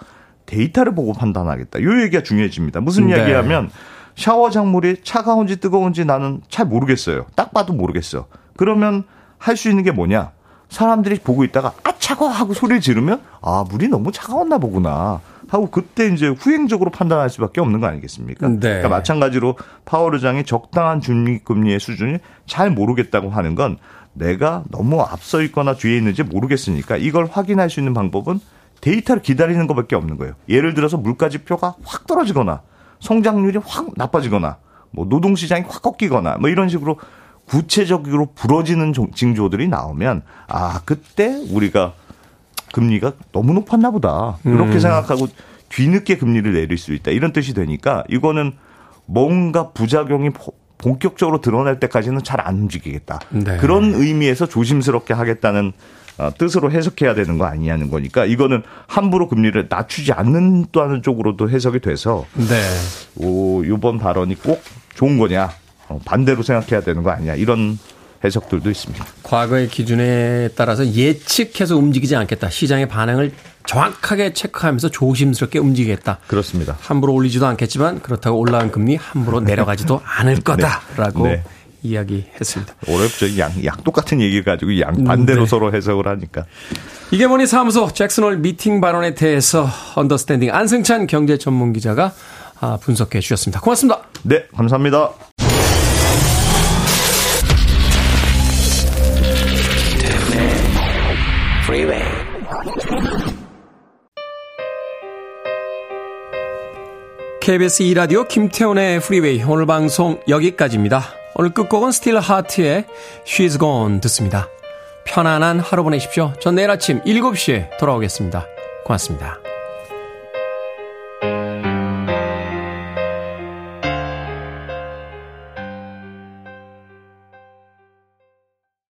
S5: 데이터를 보고 판단하겠다. 요 얘기가 중요해집니다. 무슨
S1: 네.
S5: 이야기하면 샤워 작물이 차가운지 뜨거운지 나는 잘 모르겠어요. 딱 봐도 모르겠어. 그러면 할 수 있는 게 뭐냐? 사람들이 보고 있다가 아 차가워 하고 소리를 지르면 아 물이 너무 차가웠나 보구나 하고 그때 이제 후행적으로 판단할 수밖에 없는 거 아니겠습니까?
S1: 네.
S5: 그러니까 마찬가지로 파월 의장이 적당한 중립금리의 수준을 잘 모르겠다고 하는 건 내가 너무 앞서 있거나 뒤에 있는지 모르겠으니까 이걸 확인할 수 있는 방법은 데이터를 기다리는 것밖에 없는 거예요. 예를 들어서 물가 지표가 확 떨어지거나 성장률이 확 나빠지거나 뭐 노동시장이 확 꺾이거나 뭐 이런 식으로 구체적으로 부러지는 종- 징조들이 나오면 아 그때 우리가 금리가 너무 높았나 보다 이렇게
S1: 음.
S5: 생각하고 뒤늦게 금리를 내릴 수 있다 이런 뜻이 되니까 이거는 뭔가 부작용이 포- 본격적으로 드러날 때까지는 잘 안 움직이겠다
S1: 네.
S5: 그런 의미에서 조심스럽게 하겠다는 어, 뜻으로 해석해야 되는 거 아니냐는 거니까 이거는 함부로 금리를 낮추지 않는다는 쪽으로도 해석이 돼서
S1: 네.
S5: 오, 이번 발언이 꼭 좋은 거냐 어, 반대로 생각해야 되는 거 아니냐 이런 해석들도 있습니다.
S1: 과거의 기준에 따라서 예측해서 움직이지 않겠다. 시장의 반응을 정확하게 체크하면서 조심스럽게 움직이겠다.
S5: 그렇습니다.
S1: 함부로 올리지도 않겠지만 그렇다고 올라간 금리 함부로 내려가지도 않을 거다라고
S5: 네.
S1: 이야기했습니다.
S5: 어렵죠. 양, 약 똑같은 얘기 가지고 양 반대로
S1: 네.
S5: 서로 해석을 하니까.
S1: 이게 머니 사무소 잭슨홀 미팅 발언에 대해서 언더스탠딩 안승찬 경제 전문 기자가 아, 분석해 주셨습니다. 고맙습니다.
S5: 네, 감사합니다.
S1: KBS 2라디오 김태훈의 Freeway 오늘 방송 여기까지입니다. 오늘 끝곡은 스틸 하트의 She's Gone 듣습니다. 편안한 하루 보내십시오. 전 내일 아침 7시에 돌아오겠습니다. 고맙습니다.